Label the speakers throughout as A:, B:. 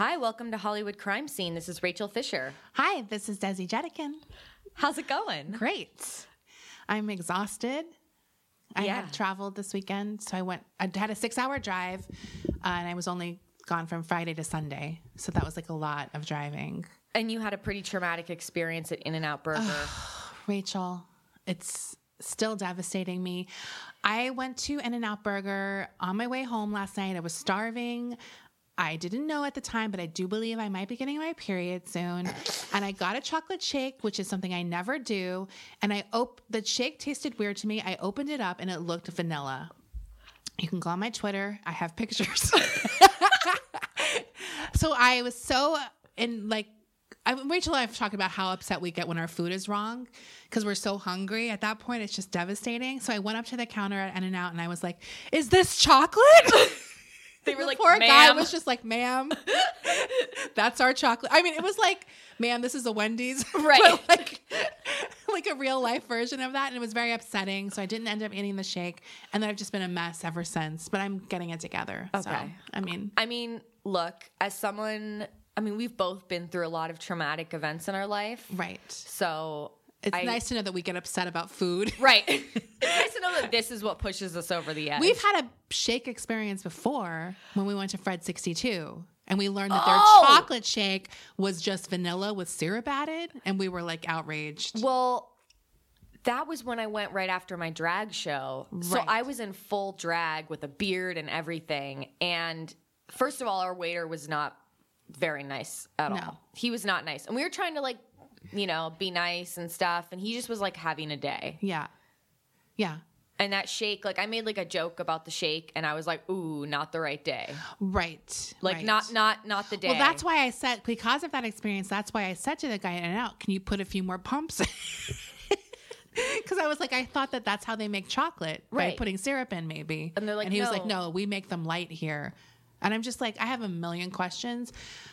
A: Hi, welcome to Hollywood Crime Scene. This is Rachel Fisher.
B: Hi, this is Desi Jedeikin.
A: How's it going?
B: Great. I'm exhausted. I
A: Yeah.
B: had traveled this weekend, so I went. I had a six-hour drive, uh, and I was only gone from Friday to Sunday, so that was like a lot of driving.
A: And you had a pretty traumatic experience at In N Out Burger.
B: Rachel, it's still devastating me. I went to In N Out Burger on my way home last night. I was starving. I didn't know at the time, but I do believe I might be getting my period soon. And I got a chocolate shake, which is something I never do. And I op- the shake tasted weird to me. I opened it up and it looked vanilla. You can go on my Twitter. I have pictures. so I was so in like I, Rachel and I have talked about how upset we get when our food is wrong because we're so hungry. At that point, it's just devastating. So I went up to the counter at In and Out and I was like, "Is this chocolate?"
A: they were
B: the
A: like,
B: poor guy was just like, "Ma'am, that's our chocolate." I mean, it was like, "Ma'am, this is a Wendy's,"
A: Right.
B: like, like a real life version of that, and it was very upsetting. So I didn't end up eating the shake, and then I've just been a mess ever since. But I'm getting it together. So
A: Okay.
B: I mean,
A: I mean, look, as someone, I mean, we've both been through a lot of traumatic events in our life.
B: right.
A: So
B: It's
A: I-
B: nice to know that we get upset about food.
A: Right. it's nice to know that this is what pushes us over the edge.
B: We've had a shake experience before when we went to Fred 62 and we learned that
A: Oh!
B: their chocolate shake was just vanilla with syrup added and we were like outraged.
A: Well, that was when I went right after my drag show. So I was in full drag with a beard and everything. And first of all, our waiter was not very nice at
B: No.
A: all. He was not nice. And we were trying to like, you know, be nice and stuff. And he just was like having a day.
B: Yeah. Yeah.
A: And that shake, like I made like a joke about the shake and I was like, ooh, not the right day.
B: Right.
A: Like
B: right.
A: not not not the day.
B: Well, that's why I said because of that experience. That's why I said to the guy in and out, "Can you put a few more pumps?" Because I was like, I thought that that's how they make chocolate by
A: Right.
B: putting syrup in, maybe.
A: And they're like,
B: and he was like,
A: "No."
B: "No, we make them light here." And I'm just like, I have a million questions.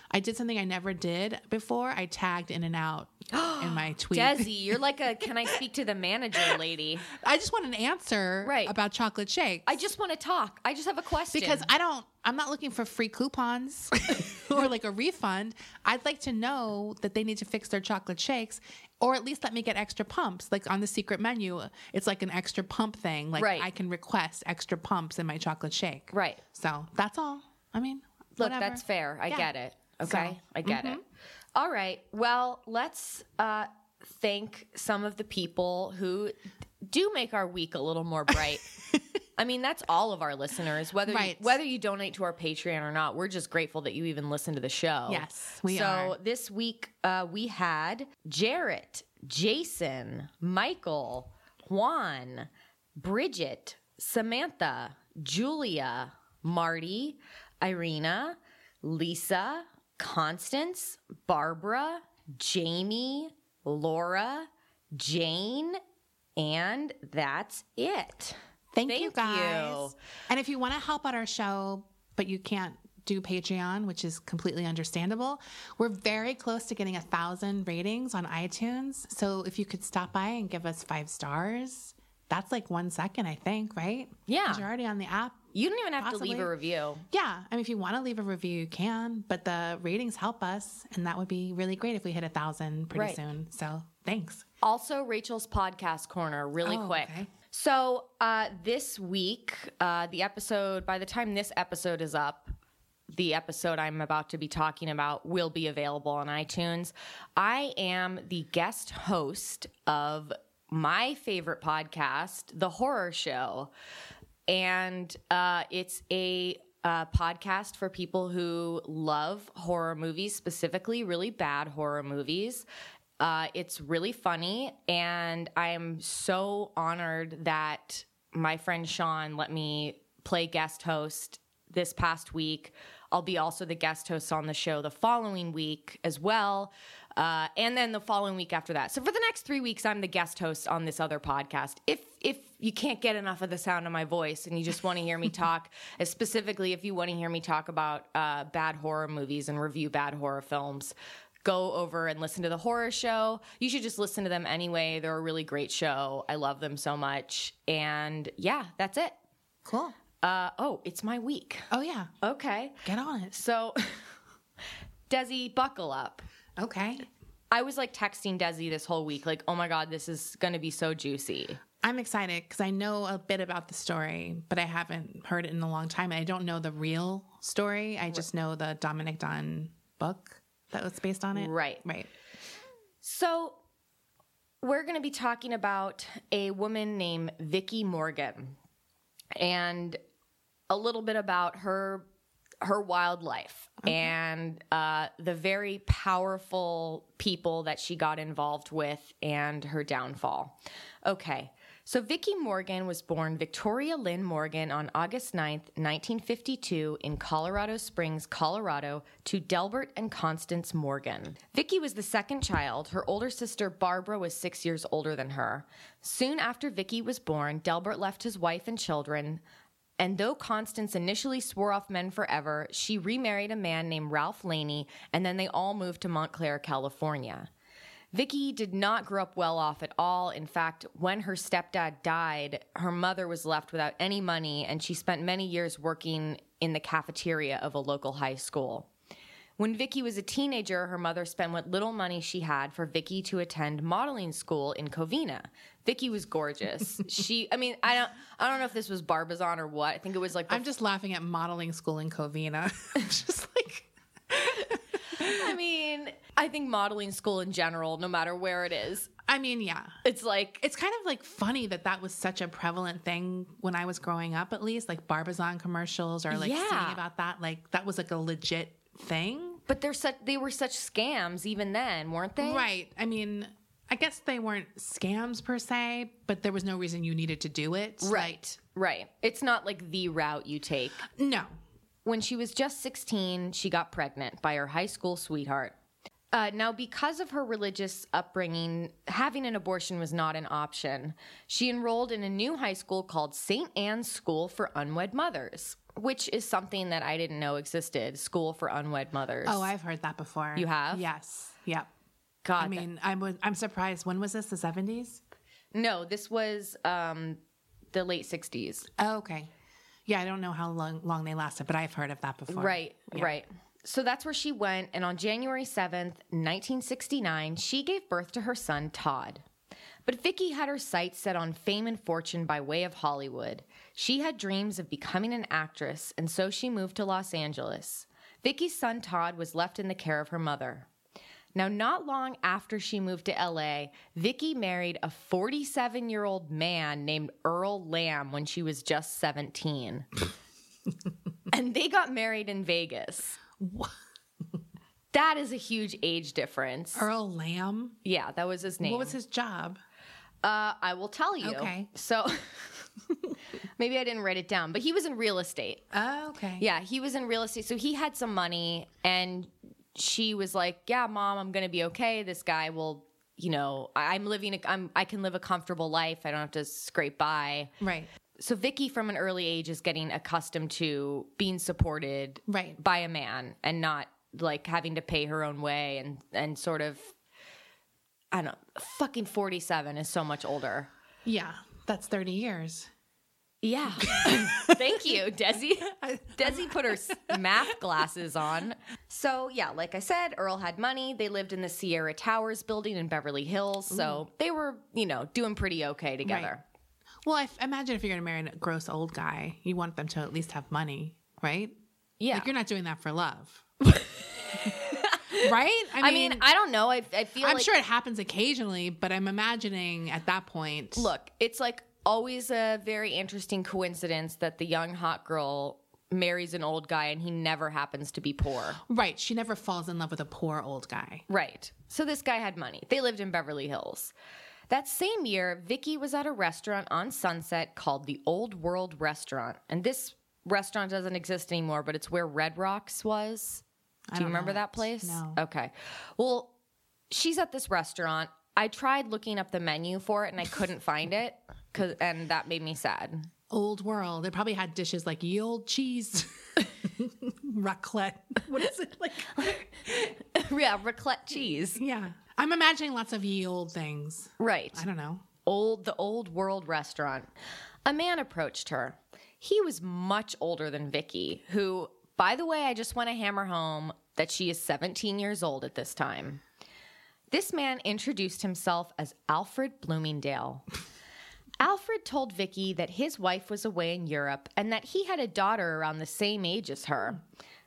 B: I did something I never did before. I tagged in and out in my tweet.
A: Desi, you're like a can I speak to the manager lady?
B: I just want an answer
A: Right.
B: about chocolate shakes.
A: I just want to talk. I just have a question.
B: because I don't I'm not looking for free coupons or like a refund. I'd like to know that they need to fix their chocolate shakes or at least let me get extra pumps. Like on the secret menu, it's like an extra pump thing. Like
A: Right.
B: I can request extra pumps in my chocolate shake.
A: Right.
B: So that's all. I mean,
A: Look,
B: whatever.
A: that's fair. I
B: Yeah.
A: get it. Okay.
B: So, mm-hmm.
A: I get it. All right. Well, let's uh, thank some of the people who do make our week a little more bright. I mean, that's all of our listeners. Whether
B: Right.
A: you, whether you donate to our Patreon or not, we're just grateful that you even listen to the show.
B: Yes, we
A: so
B: are.
A: this week uh, we had Jarrett, Jason, Michael, Juan, Bridget, Samantha, Julia, Marty, Irina, Lisa, Constance, Barbara, Jamie, Laura, Jane, and that's it.
B: Thank, you guys.
A: you.
B: And if you want to help out our show, but you can't do Patreon, which is completely understandable, we're very close to getting a thousand ratings on iTunes. So if you could stop by and give us five stars, that's like one second, I think, right?
A: Yeah.
B: you're already on the app.
A: You don't even have to leave a review.
B: Yeah. I mean, if you want to leave a review, you can, but the ratings help us. And that would be really great if we hit a thousand pretty
A: Right.
B: soon. So thanks.
A: Also, Rachel's podcast corner, really
B: Oh,
A: quick.
B: okay.
A: So, uh, this week, uh, the episode, by the time this episode is up, the episode I'm about to be talking about will be available on iTunes. I am the guest host of my favorite podcast, The Horror Show. And uh, it's a uh, podcast for people who love horror movies, specifically really bad horror movies. Uh, it's really funny, and I am so honored that my friend Sean let me play guest host this past week. I'll be also the guest host on the show the following week as well. Uh, and then the following week after that. So for the next three weeks, I'm the guest host on this other podcast. If if you can't get enough of the sound of my voice and you just want to hear me talk, uh, specifically if you want to hear me talk about uh, bad horror movies and review bad horror films, go over and listen to the horror show. You should just listen to them anyway. They're a really great show. I love them so much. And yeah, that's it.
B: Cool.
A: Uh, oh, it's my week.
B: Oh, yeah.
A: Okay.
B: Get on it.
A: So Desi, buckle up.
B: Okay.
A: I was like texting Desi this whole week, like, oh my God, this is going to be so juicy.
B: I'm excited because I know a bit about the story, but I haven't heard it in a long time. And I don't know the real story. I just know the Dominick Dunne book that was based on it.
A: Right.
B: Right.
A: So, we're going to be talking about a woman named Vicki Morgan and a little bit about her her wild life and uh, the very powerful people that she got involved with and her downfall. Okay. So Vicki Morgan was born Victoria Lynn Morgan on August 9th, 1952 in Colorado Springs, Colorado to Delbert and Constance Morgan. Vicki was the second child. Her older sister Barbara was 6 years older than her. Soon after Vicki was born, Delbert left his wife and children, and though Constance initially swore off men forever, she remarried a man named Ralph Laney, and then they all moved to Montclair, California. Vicki did not grow up well off at all. In fact, when her stepdad died, her mother was left without any money, and she spent many years working in the cafeteria of a local high school. When Vicki was a teenager, her mother spent what little money she had for Vicki to attend modeling school in Covina. Vicki was gorgeous. she, I mean, I don't, I don't know if this was Barbizon or what. I think it was like.
B: I'm just laughing at modeling school in Covina. It's just like.
A: I mean, I think modeling school in general, no matter where it is,
B: I mean, yeah.
A: it's like
B: It's kind of like funny that that was such a prevalent thing when I was growing up, at least like Barbizon commercials or like
A: Yeah.
B: seeing about that. Like that was like a legit thing.
A: But they're such they were such scams even then, weren't they?
B: Right. I mean, I guess they weren't scams per se, but there was no reason you needed to do it.
A: Right. Right. It's not like the route you take.
B: No.
A: When she was just 16, she got pregnant by her high school sweetheart. Uh, now, because of her religious upbringing, having an abortion was not an option. She enrolled in a new high school called St. Anne's School for Unwed Mothers, which is something that I didn't know existed School for Unwed Mothers.
B: Oh, I've heard that before.
A: You have?
B: Yes. Yep.
A: God.
B: I mean, I'm I'm surprised. When was this? The 70s?
A: no, this was um, the late 60s.
B: Oh, okay. Yeah, I don't know how long long they lasted, but I've heard of that before.
A: Right, right. So that's where she went. And on January 7th, 1969, she gave birth to her son, Todd. But Vicki had her sights set on fame and fortune by way of Hollywood. She had dreams of becoming an actress, and so she moved to Los Angeles. Vicki's son, Todd, was left in the care of her mother. Now, not long after she moved to LA, Vicki married a 47 year old man named Earl Lamb when she was just 17. and they got married in Vegas. What? That is a huge age difference.
B: Earl Lamb.
A: Yeah, that was his name.
B: What was his job?
A: Uh, I will tell you.
B: Okay.
A: So maybe I didn't write it down, but he was in real estate.
B: Oh, okay.
A: Yeah, he was in real estate. So he had some money and she was like, "Yeah, mom, I'm going to be okay. This guy will, you know, I- I'm living a, I'm I can live a comfortable life. I don't have to scrape by."
B: Right.
A: So Vicki from an early age is getting accustomed to being supported
B: Right.
A: by a man and not like having to pay her own way and and sort of I don't know, fucking 47 is so much older.
B: Yeah. That's 30 years.
A: Yeah. Thank you, Desi. Desi put her math glasses on. So, yeah, like I said, Earl had money. They lived in the Sierra Towers building in Beverly Hills. So they were, you know, doing pretty okay together.
B: Well, I f- imagine if you're going to marry a gross old guy, you want them to at least have money, right?
A: Yeah.
B: Like you're not doing that for love. right?
A: I mean, I don't know. I, I feel
B: I'm
A: like.
B: sure it happens occasionally, but I'm imagining at that point.
A: Look, it's like always a very interesting coincidence that the young hot girl marries an old guy and he never happens to be poor.
B: Right. She never falls in love with a poor old guy.
A: Right. So this guy had money. They lived in Beverly Hills. That same year, Vicki was at a restaurant on Sunset called the Old World Restaurant. And this restaurant doesn't exist anymore, but it's where Red Rocks was. Do you remember that place?
B: No.
A: Okay. Well, she's at this restaurant. I tried looking up the menu for it and I couldn't find it. Cause, and that made me sad.
B: Old world. They probably had dishes like ye old cheese, raclette. What is it like?
A: yeah, raclette cheese.
B: yeah. I'm imagining lots of ye old things.
A: Right.
B: I don't know.
A: old the old world restaurant a man approached her he was much older than vicki who by the way i just want to hammer home that she is 17 years old at this time. This man introduced himself as Alfred Bloomingdale. Alfred told Vicki that his wife was away in Europe and that he had a daughter around the same age as her,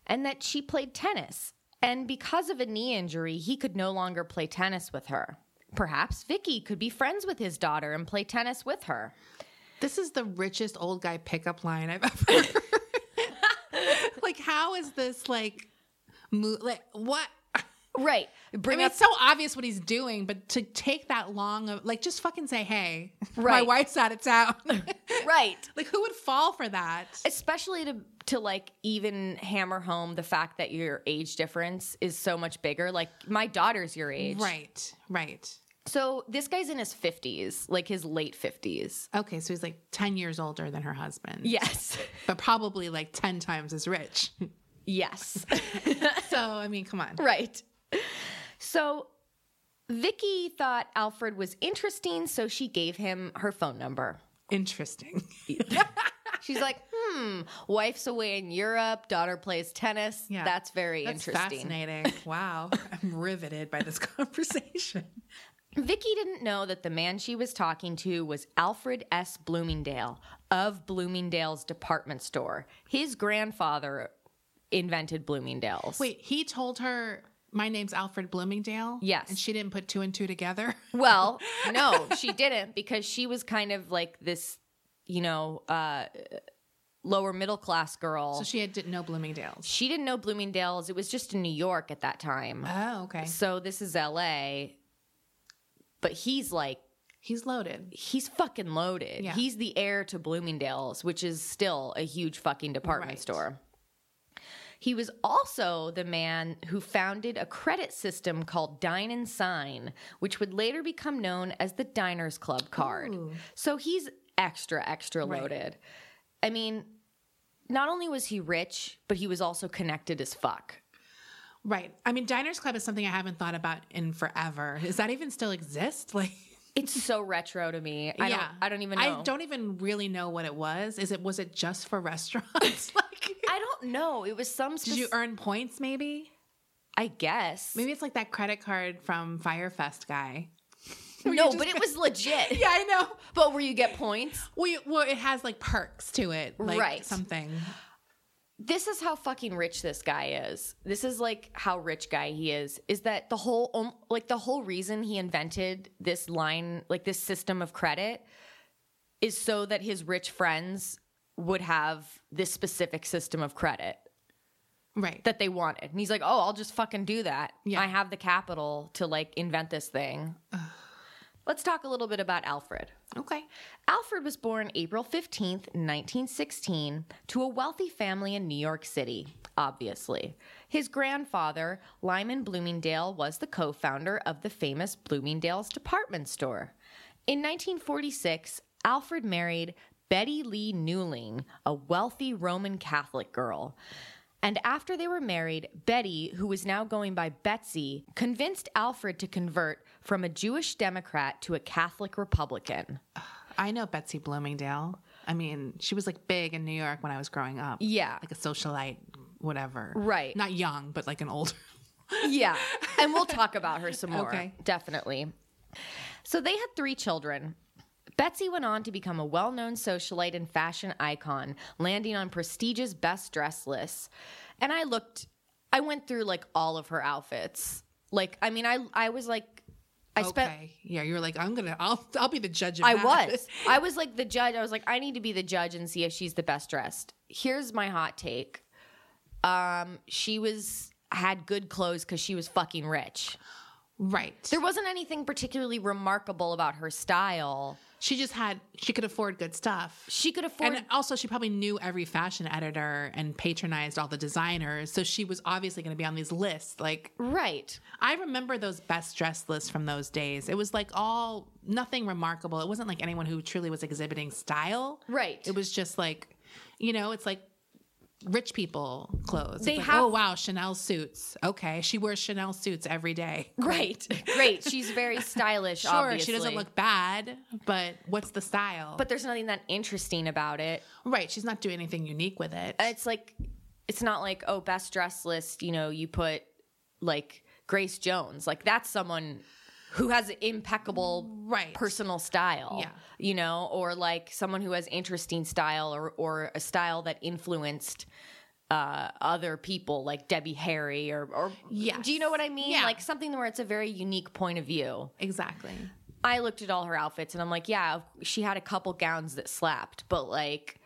A: and that she played tennis. And because of a knee injury, he could no longer play tennis with her. Perhaps Vicki could be friends with his daughter and play tennis with her.
B: This is the richest old guy pickup line I've ever heard. How is this like, mo- like what?
A: Right.
B: I mean,
A: up
B: it's so obvious what he's doing, but to take that long of like, just fucking say, "Hey, my wife's out of town."
A: right.
B: like, who would fall for that?
A: especially to to like even hammer home the fact that your age difference is so much bigger like my daughter's your age
B: Right, right.
A: So this guy's in his 50s like his late 50s
B: Okay, so he's like ten years older than her husband.
A: yes
B: but probably like ten times as rich.
A: yes
B: so I mean, come on.
A: right so vicki thought alfred was interesting so she gave him her phone number
B: Interesting.
A: she's like hmm wife's away in europe daughter plays tennis
B: Yeah.
A: that's very
B: That's
A: interesting
B: fascinating. Wow, I'm riveted by this conversation.
A: Vicki didn't know that the man she was talking to was Alfred S. Bloomingdale of Bloomingdale's department store. His grandfather invented Bloomingdale's.
B: Wait, he told her my name's Alfred Bloomingdale.
A: Yes.
B: and she didn't put two and two together.
A: Well, no, she didn't because she was kind of like this, you know, uh, lower middle class girl.
B: So she had, didn't know Bloomingdale's.
A: she didn't know Bloomingdale's. It was just in New York at that time.
B: Oh, okay.
A: So this is LA. But he's like
B: He's loaded.
A: he's fucking loaded.
B: Yeah.
A: He's the heir to Bloomingdale's, which is still a huge fucking department
B: Right.
A: store. He was also the man who founded a credit system called Dine and Sign, which would later become known as the Diners Club card.
B: Ooh.
A: So he's extra, extra
B: Right.
A: loaded. I mean, not only was he rich, but he was also connected as fuck.
B: Right. I mean, Diners Club is something I haven't thought about in forever. Does that even still exist? Like,
A: It's so retro to me. I
B: yeah,
A: don't I don't even know.
B: I don't even really know what it was. Is it was it just for restaurants? like,
A: I don't know. It was some
B: did you earn points? Maybe.
A: I guess.
B: Maybe it's like that credit card from Fyre Fest guy.
A: No, but it was legit.
B: Yeah, I know.
A: But where you get points.
B: Well, you, well, it has like perks to it, like
A: Right.
B: something.
A: This is how fucking rich this guy is. This is like how rich guy he is. Is that the whole um, like the whole reason he invented this line like this system of credit is so that his rich friends would have this specific system of credit
B: Right.
A: that they wanted. And he's like, "Oh, I'll just fucking do that.
B: Yeah.
A: I have the capital to like invent this thing." Let's talk a little bit about Alfred.
B: okay.
A: Alfred was born April 15th, 1916, to a wealthy family in New York City, obviously. His grandfather, Lyman Bloomingdale, was the co founder of the famous Bloomingdale's department store. In 1946, Alfred married Betty Lee Newling, a wealthy Roman Catholic girl. And after they were married, Betty, who was now going by Betsy, convinced Alfred to convert from a Jewish Democrat to a Catholic Republican.
B: I know Betsy Bloomingdale. I mean, she was like big in New York when I was growing up.
A: Yeah.
B: Like a socialite, whatever.
A: Right.
B: Not young, but like an older.
A: Yeah. And we'll talk about her some more.
B: Okay.
A: Definitely. So they had three children. Betsy went on to become a well known socialite and fashion icon, landing on prestigious best dress lists. And I looked, I went through like all of her outfits. Like, I mean, I, I was like, I spent,
B: okay. Yeah, you're like, I'm gonna, I'll, I'll be the judge of
A: I
B: that.
A: was. I was like the judge. I was like, I need to be the judge and see if she's the best dressed. Here's my hot take. Um, she was had good clothes because she was fucking rich.
B: Right.
A: There wasn't anything particularly remarkable about her style.
B: She just had, she could afford good stuff.
A: She could afford.
B: And also, she probably knew every fashion editor and patronized all the designers. So she was obviously going to be on these lists. Like,
A: right.
B: I remember those best dressed lists from those days. It was like all nothing remarkable. It wasn't like anyone who truly was exhibiting style.
A: Right.
B: It was just like, you know, it's like rich people clothes.
A: They
B: like,
A: have-
B: oh wow, Chanel suits. Okay, she wears Chanel suits every day.
A: Great, Great. She's very stylish.
B: Sure,
A: obviously.
B: she doesn't look bad, but what's the style?
A: But there's nothing that interesting about it.
B: right, she's not doing anything unique with it.
A: It's like it's not like oh best dress list you know you put like grace jones like that's someone who has an impeccable
B: Right.
A: personal style
B: Yeah.
A: you know or like someone who has interesting style or or a style that influenced uh, other people like Debbie Harry or or
B: Yes.
A: do you know what I mean?
B: Yeah.
A: Like something where it's a very unique point of view.
B: Exactly.
A: I looked at all her outfits and I'm like, yeah, she had a couple gowns that slapped, but like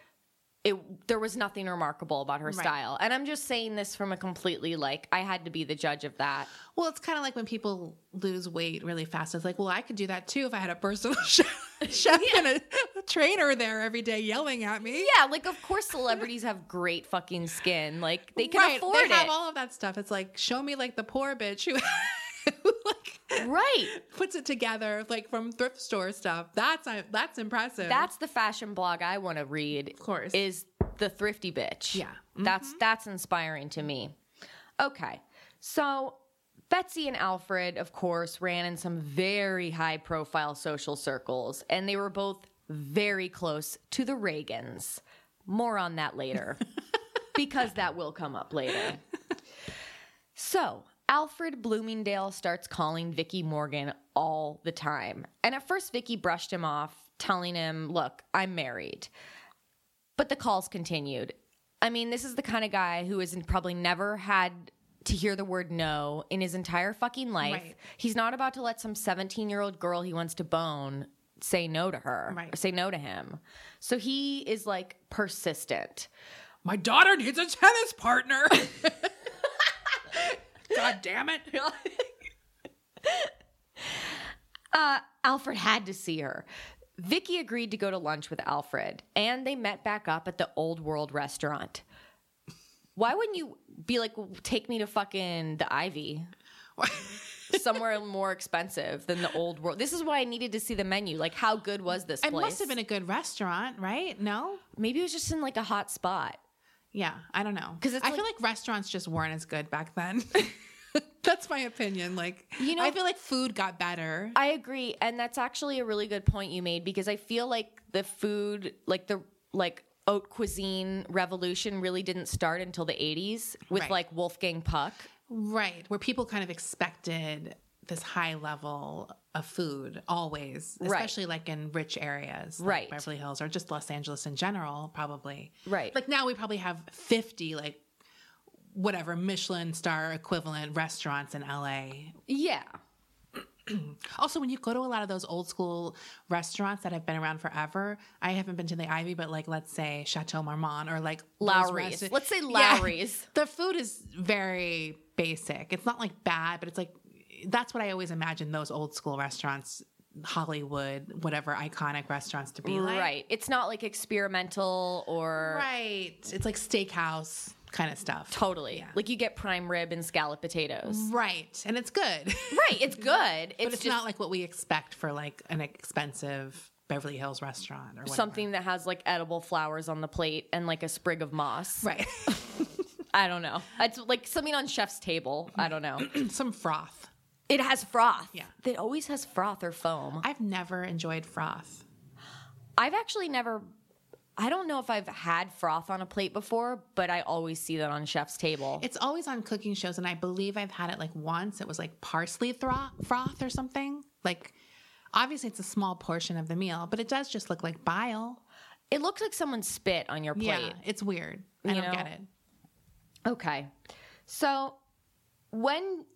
A: it there was nothing remarkable about her style. And I'm just saying this from a completely like I had to be the judge of that.
B: Well, it's kind of like when people lose weight really fast. It's like, well, I could do that too if I had a personal chef, chef and a, a trainer there every day yelling at me.
A: Yeah, like of course celebrities have great fucking skin. Like they can
B: right.
A: afford
B: they
A: it.
B: have all of that stuff. It's like, show me like the poor bitch who like
A: right.
B: puts it together like from thrift store stuff. That's uh, that's impressive.
A: That's the fashion blog I want to read. Of
B: course.
A: Is the thrifty bitch.
B: Yeah.
A: That's that's inspiring to me. Okay. So Betsy and Alfred, of course, ran in some very high profile social circles, and they were both very close to the Reagans. More on that later, because that will come up later. So, Alfred Bloomingdale starts calling Vicki Morgan all the time. And at first, Vicki brushed him off, telling him, Look, I'm married. But the calls continued. I mean, this is the kind of guy who has probably never had to hear the word no in his entire fucking life.
B: Right.
A: He's not about to let some 17 year old girl he wants to bone say no to her
B: Right.
A: or say no to him. So he is like persistent.
B: my daughter needs a tennis partner. God damn it.
A: Uh, Alfred had to see her. Vicki agreed to go to lunch with Alfred, and they met back up at the Old World restaurant. Why wouldn't you be like, take me to fucking the Ivy? Somewhere more expensive than the Old World. This is why I needed to see the menu. Like, how good was this
B: It
A: place?
B: must have been a good restaurant, right? No?
A: Maybe it was just in like a hot spot.
B: Yeah, I don't know.
A: Because
B: I
A: like-
B: feel like restaurants just weren't as good back then. That's my opinion. Like,
A: You know-
B: I feel like food got better.
A: I agree, and that's actually a really good point you made because I feel like the food, like the like haute cuisine revolution, really didn't start until the '80s with
B: Right.
A: like Wolfgang Puck.
B: Right. Where people kind of expected this high level of food always,
A: Right.
B: especially like in rich areas, like
A: Right.
B: Beverly Hills or just Los Angeles in general, probably.
A: Right.
B: Like now we probably have 50 like whatever Michelin star equivalent restaurants in LA.
A: Yeah,
B: Also, when you go to a lot of those old school restaurants that have been around forever, I haven't been to the Ivy, but like let's say Chateau Marmont or like Lawry's.
A: Let's say
B: Yeah.
A: Lawry's.
B: the food is very basic. It's not like bad, but it's like that's what I always imagine those old school restaurants, Hollywood, whatever iconic restaurants to be like.
A: right. It's not like experimental or
B: Right. It's like steakhouse kind of stuff.
A: totally
B: Yeah.
A: like you get prime rib and scallop potatoes.
B: Right. And it's good.
A: right. It's good. It's,
B: but it's
A: just
B: not like what we expect for like an expensive Beverly Hills restaurant or whatever.
A: something that has like edible flowers on the plate and like a sprig of moss.
B: Right.
A: I don't know. It's like something on chef's table. I don't know.
B: Some froth.
A: It has froth.
B: Yeah.
A: It always has froth or foam.
B: I've never enjoyed froth.
A: I've actually never I don't know if I've had froth on a plate before, but I always see that on chef's table.
B: It's always on cooking shows, and I believe I've had it like once. It was like parsley thro- froth or something. Like, obviously, it's a small portion of the meal, but it does just look like bile.
A: It looks like someone spit on your plate.
B: Yeah, it's weird. I
A: You
B: don't
A: know?
B: get it.
A: Okay. So when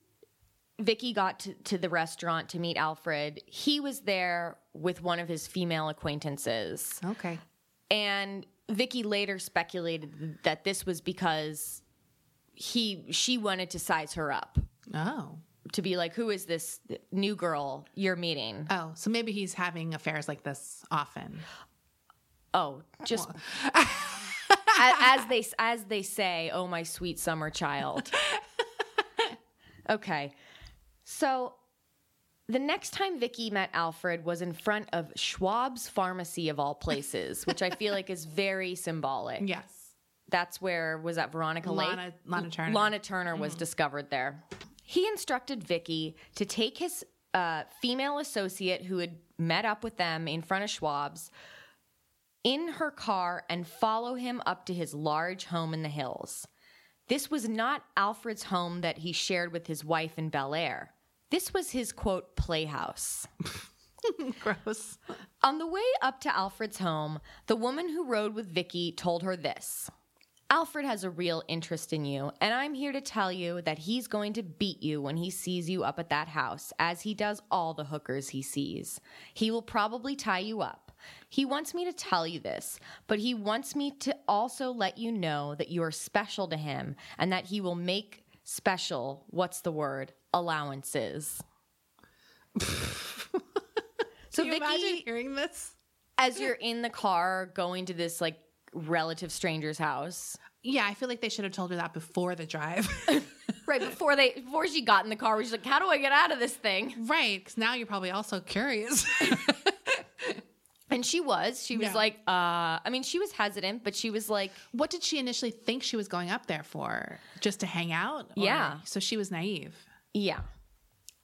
A: Vicki got to, to the restaurant to meet Alfred, he was there with one of his female acquaintances.
B: Okay.
A: And Vicki later speculated that this was because he she wanted to size her up
B: Oh.
A: to be like, who is this new girl you're meeting?
B: Oh, so maybe he's having affairs like this often.
A: Oh, just as, as they as they say, "Oh my sweet summer child." okay, so the next time Vicki met Alfred was in front of Schwab's Pharmacy of all places, which I feel like is very symbolic.
B: Yes.
A: That's where was that Veronica Lake?
B: Lana- Lana Turner.
A: Lana Turner was discovered there. He instructed Vicki to take his uh, female associate who had met up with them in front of Schwab's in her car and follow him up to his large home in the hills. this was not Alfred's home that he shared with his wife in Bel Air. This was his quote, playhouse.
B: Gross.
A: On the way up to Alfred's home, the woman who rode with Vicki told her this Alfred has a real interest in you, and I'm here to tell you that he's going to beat you when he sees you up at that house, as he does all the hookers he sees. He will probably tie you up. He wants me to tell you this, but he wants me to also let you know that you are special to him and that he will make special, what's the word, allowances. so
B: Can you
A: Vicki
B: imagine hearing this?
A: as you're in the car going to this like relative stranger's house
B: Yeah, I feel like they should have told her that before the drive.
A: right before they before she got in the car she's like how do i get out of this thing
B: right, because now you're probably also curious.
A: and she was she was
B: Yeah.
A: like uh i mean she was hesitant but she was like
B: what did she initially think she was going up there for? Just to hang out? Or-
A: Yeah.
B: So she was naive.
A: Yeah.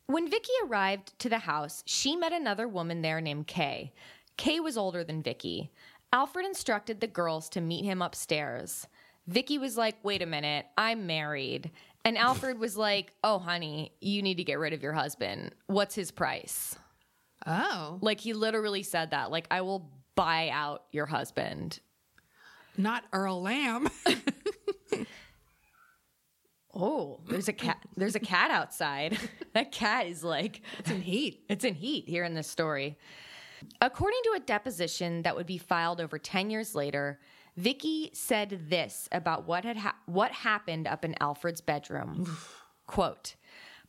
A: When vicki arrived to the house she met another woman there named kay. Kay was older than vicki. Alfred instructed the girls to meet him upstairs. Vicki was like wait a minute i'm married. And alfred was like oh honey you need to get rid of your husband. What's his price?
B: Oh,
A: Like he literally said that. Like I will buy out your husband.
B: not Earl Lamb.
A: Oh, there's a cat. There's a cat outside. that cat is like
B: it's in heat.
A: it's in heat here in this story. According to a deposition that would be filed over 10 years later, Vicki said this about what had ha- what happened up in Alfred's bedroom. Quote: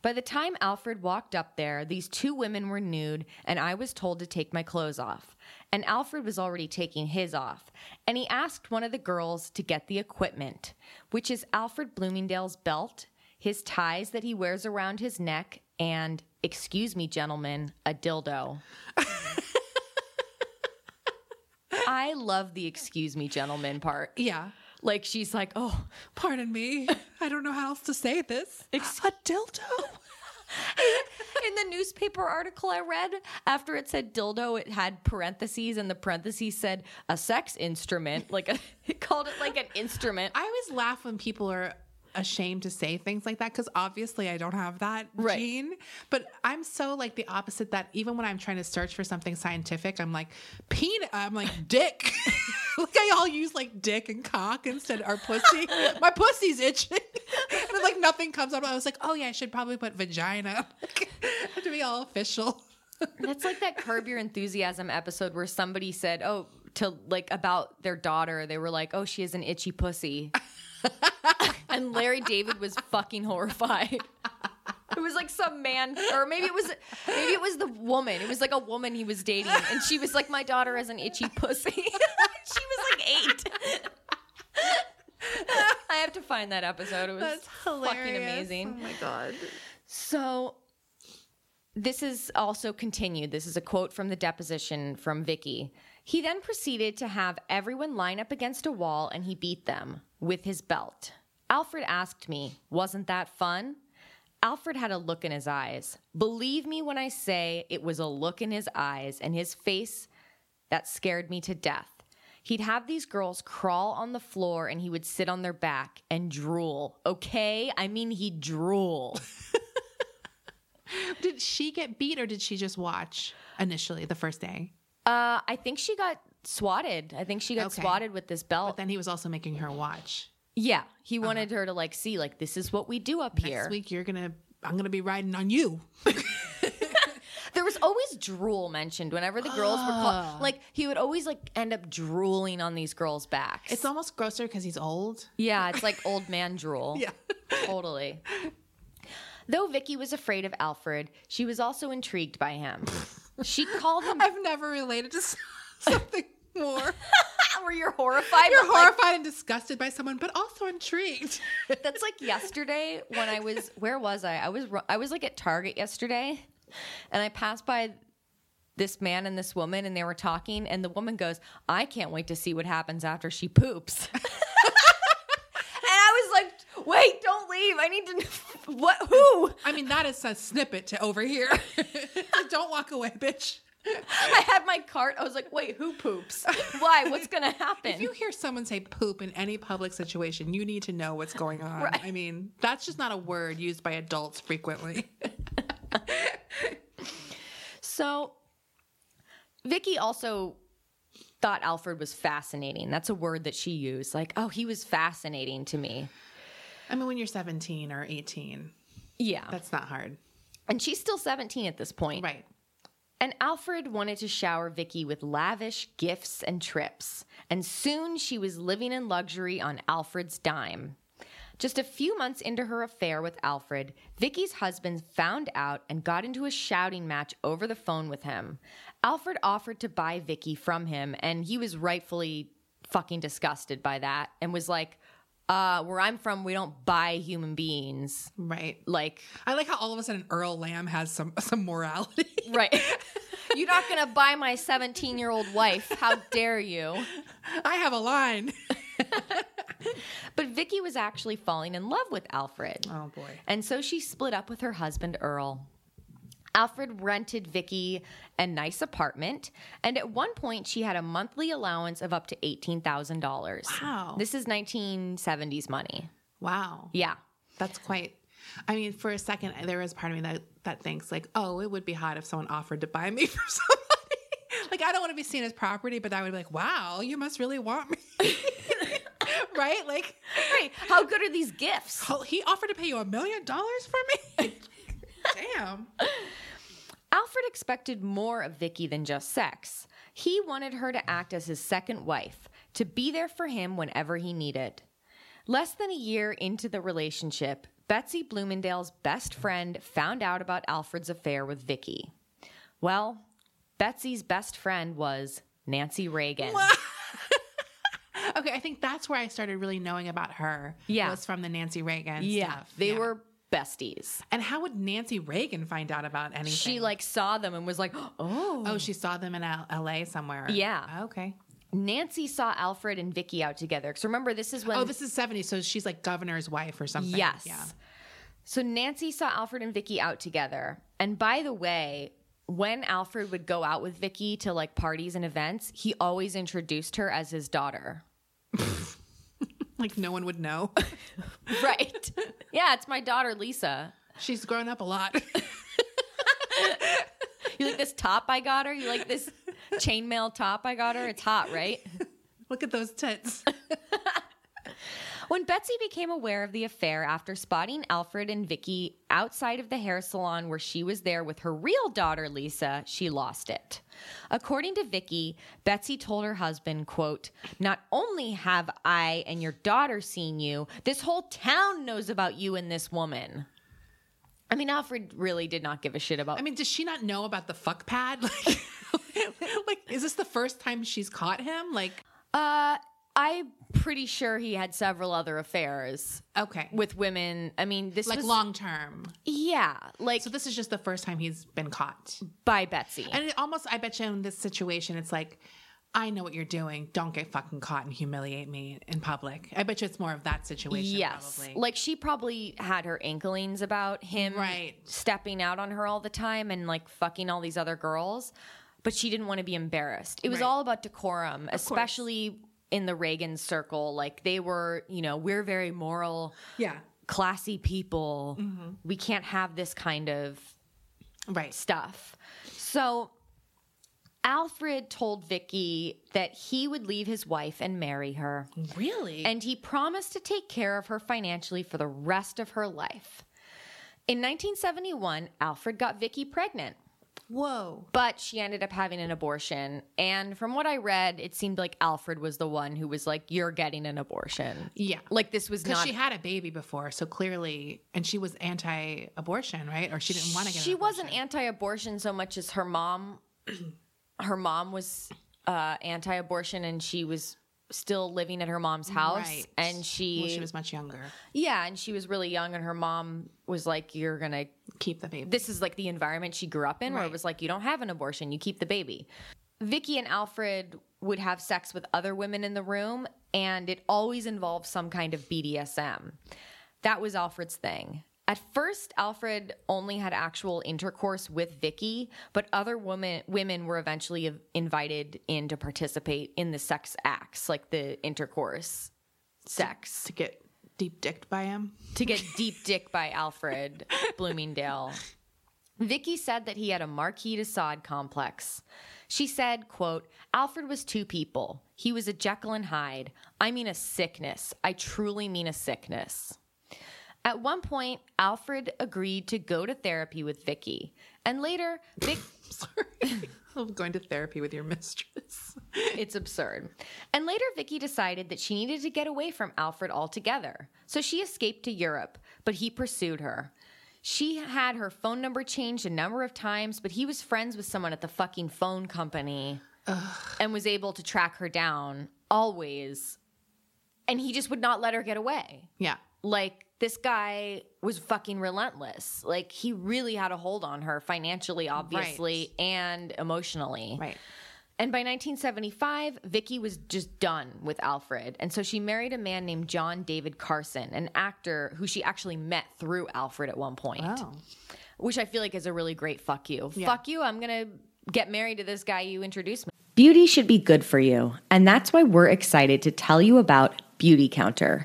A: By the time Alfred walked up there, these two women were nude and I was told to take my clothes off. And Alfred was already taking his off. And he asked one of the girls to get the equipment, which is Alfred Bloomingdale's belt, his ties that he wears around his neck, and, excuse me, gentlemen, a dildo. I love the excuse me, gentlemen part.
B: Yeah.
A: Like she's like, oh,
B: Pardon me. I don't know how else to say this.
A: Ex-
B: a dildo?
A: in the newspaper article I read, after it said dildo, it had parentheses, and the parentheses said a sex instrument. Like a, it called it like an instrument.
B: I always laugh when people are ashamed to say things like that because obviously I don't have that
A: Right.
B: gene. But I'm so like the opposite that even when I'm trying to search for something scientific, I'm like peanut. I'm like dick. like I all use like dick and cock instead or pussy. My pussy's itching. and like nothing comes up. I was like, oh yeah, I should probably put vagina. have to be all official.
A: That's like that Curb Your Enthusiasm episode where somebody said, oh, to like about their daughter, they were like, oh, she has an itchy pussy. and Larry David was fucking horrified. It was like some man, or maybe it was maybe it was the woman. It was like a woman he was dating, and she was like, "My daughter has an itchy pussy." she was like eight. I have to find that episode. It was
B: That's
A: fucking amazing.
B: Oh my god.
A: So this is also continued. This is a quote from the deposition from Vicki. He then proceeded to have everyone line up against a wall and he beat them with his belt. Alfred asked me, Wasn't that fun? Alfred had a look in his eyes. Believe me when I say it was a look in his eyes and his face that scared me to death. He'd have these girls crawl on the floor and he would sit on their back and drool. Okay? I mean, he'd drool.
B: Did she get beat or did she just watch initially the first day?
A: Uh, I think she got swatted. I think she got
B: Okay.
A: swatted with this belt.
B: But then he was also making her watch.
A: yeah, he uh-huh. wanted her to like see like this is what we do up here.
B: Next week you're gonna I'm gonna be riding on you.
A: There was always drool mentioned whenever the girls were called. Oh. Like he would always like end up drooling on these girls' backs.
B: It's almost grosser because he's old.
A: yeah, it's like old man drool.
B: Yeah.
A: totally. Though Vicki was afraid of Alfred, she was also intrigued by him. She called him.
B: I've never related to s- something more.
A: Were you horrified?
B: You're
A: but, like,
B: horrified and disgusted by someone, but also intrigued.
A: That's like yesterday when I was where was I? I was I was like at Target yesterday, and I passed by this man and this woman, and they were talking, and the woman goes, "I can't wait to see what happens after she poops." and I was like, "Wait, don't leave. I need to. know What? Who?"
B: I mean, that is a snippet to overhear. Don't walk away, bitch.
A: I had my cart. I was like, wait, who poops? Why? What's gonna happen?
B: If you hear someone say poop in any public situation, you need to know what's going on.
A: Right.
B: I mean, that's just not a word used by adults frequently.
A: So, Vicki also thought Alfred was fascinating. That's a word that she used. Like, oh, he was fascinating to me.
B: I mean, when you're 17 or 18,
A: Yeah.
B: that's not hard.
A: and she's still 17 at this point.
B: Right.
A: And Alfred wanted to shower Vicki with lavish gifts and trips. And soon she was living in luxury on Alfred's dime. Just a few months into her affair with Alfred, Vicki's husband found out and got into a shouting match over the phone with him. Alfred offered to buy Vicki from him, and he was rightfully fucking disgusted by that and was like, uh, where I'm from, we don't buy human beings.
B: Right.
A: Like,
B: I like how all of a sudden Earl Lamb has some some morality.
A: right. You're not gonna buy my 17 year old wife. How dare you?
B: I have a line.
A: But Vicki was actually falling in love with Alfred.
B: Oh boy.
A: And so she split up with her husband Earl. Alfred rented Vicki a nice apartment, and at one point she had a monthly allowance of up to $18,000.
B: Wow.
A: This is 1970s money.
B: Wow.
A: Yeah.
B: That's quite. I mean, for a second, there was part of me that that thinks like, oh, it would be hot if someone offered to buy me from somebody. like, I don't want to be seen as property, but I would be like, wow, you must really want me, right? Like,
A: Right. How good are these gifts?
B: he offered to pay you a million dollars for me. Damn.
A: Alfred expected more of Vicki than just sex. He wanted her to act as his second wife, to be there for him whenever he needed. Less than a year into the relationship, Betsy Bloomingdale's best friend found out about Alfred's affair with Vicki. Well, Betsy's best friend was Nancy Reagan.
B: Okay, I think that's where I started really knowing about her.
A: Yeah.
B: was from the Nancy Reagan.
A: Yeah,
B: stuff.
A: they
B: Yeah.
A: were besties.
B: And how would Nancy Reagan find out about anything?
A: She like saw them and was like, "Oh,
B: Oh, she saw them in L- L.A. somewhere.
A: Yeah.
B: Oh, okay.
A: Nancy saw Alfred and Vicki out together." Cuz remember this is when
B: Oh, this is 70, so she's like governor's wife or something.
A: Yes.
B: Yeah.
A: So Nancy saw Alfred and Vicki out together. And by the way, when Alfred would go out with Vicki to like parties and events, he always introduced her as his daughter.
B: Like no one would know.
A: Right. yeah, it's my daughter Lisa.
B: she's grown up a lot.
A: You like this top I got her? You like this chainmail top I got her? It's hot, right?
B: Look at those tits.
A: When Betsy became aware of the affair after spotting Alfred and Vicki outside of the hair salon where she was there with her real daughter Lisa, she lost it. According to Vicki, Betsy told her husband, quote, "Not only have I and your daughter seen you, this whole town knows about you and this woman." I mean, Alfred really did not give a shit about
B: I mean, does she not know about the fuck pad? Like, like is this the first time she's caught him? Like,
A: Uh, I'm pretty sure he had several other affairs
B: okay.
A: with women. I mean, this
B: Like
A: was
B: long term.
A: yeah, like
B: So this is just the first time he's been caught.
A: by Betsy.
B: And it almost, I bet you in this situation, it's like, I know what you're doing. Don't get fucking caught and humiliate me in public. I bet you it's more of that situation.
A: yes,
B: Probably.
A: like she probably had her inklings about him
B: Right.
A: stepping out on her all the time and like fucking all these other girls, but she didn't want to be embarrassed. It was
B: Right.
A: all about decorum, especially in the Reagan circle. Like they were, you know, we're very moral,
B: yeah.
A: classy people.
B: Mm-hmm.
A: We can't have this kind of
B: Right.
A: stuff. So Alfred told Vicki that he would leave his wife and marry her.
B: Really?
A: And he promised to take care of her financially for the rest of her life. In 1971, Alfred got Vicki pregnant,
B: Whoa.
A: but she ended up having an abortion. And from what I read, it seemed like Alfred was the one who was like, You're getting an abortion.
B: Yeah.
A: Like this was
B: Because
A: not.
B: she had a baby before, so clearly, and she was anti-abortion, right? Or she didn't want to get.
A: she wasn't anti-abortion so much as her mom her mom was uh, anti-abortion and she was still living at her mom's house
B: Right.
A: and she,
B: Well, she was much younger.
A: yeah and she was really young and her mom was like you're gonna
B: Keep the baby.
A: this is like the environment she grew up in where it was like you don't have an abortion you keep the baby vicki and alfred would have sex with other women in the room and it always involved some kind of bdsm that was alfred's thing At first, Alfred only had actual intercourse with Vicki, but other women women were eventually invited in to participate in the sex acts, like the intercourse sex.
B: To get deep dicked by him.
A: To get deep dick by Alfred Bloomingdale. Vicki said that he had a Marquis de Sade complex. She said, quote, Alfred was two people. He was a Jekyll and Hyde. I mean a sickness. I truly mean a sickness. At one point, Alfred agreed to go to therapy with Vicki. And later, Vic
B: Sorry. I'm going to therapy with your mistress.
A: it's absurd. And later, Vicki decided that she needed to get away from Alfred altogether. So she escaped to Europe, but he pursued her. She had her phone number changed a number of times, but he was friends with someone at the fucking phone company Ugh. and was able to track her down always. And he just would not let her get away.
B: Yeah.
A: Like this guy was fucking relentless. Like he really had a hold on her financially, obviously, right. and emotionally.
B: Right.
A: And by 1975, Vicki was just done with Alfred. And so she married a man named John David Carson, an actor who she actually met through Alfred at one point.
B: Oh.
A: Which I feel like is a really great fuck you. Yeah. Fuck you. I'm going to get married to this guy you introduced me.
C: Beauty should be good for you. And that's why we're excited to tell you about Beautycounter.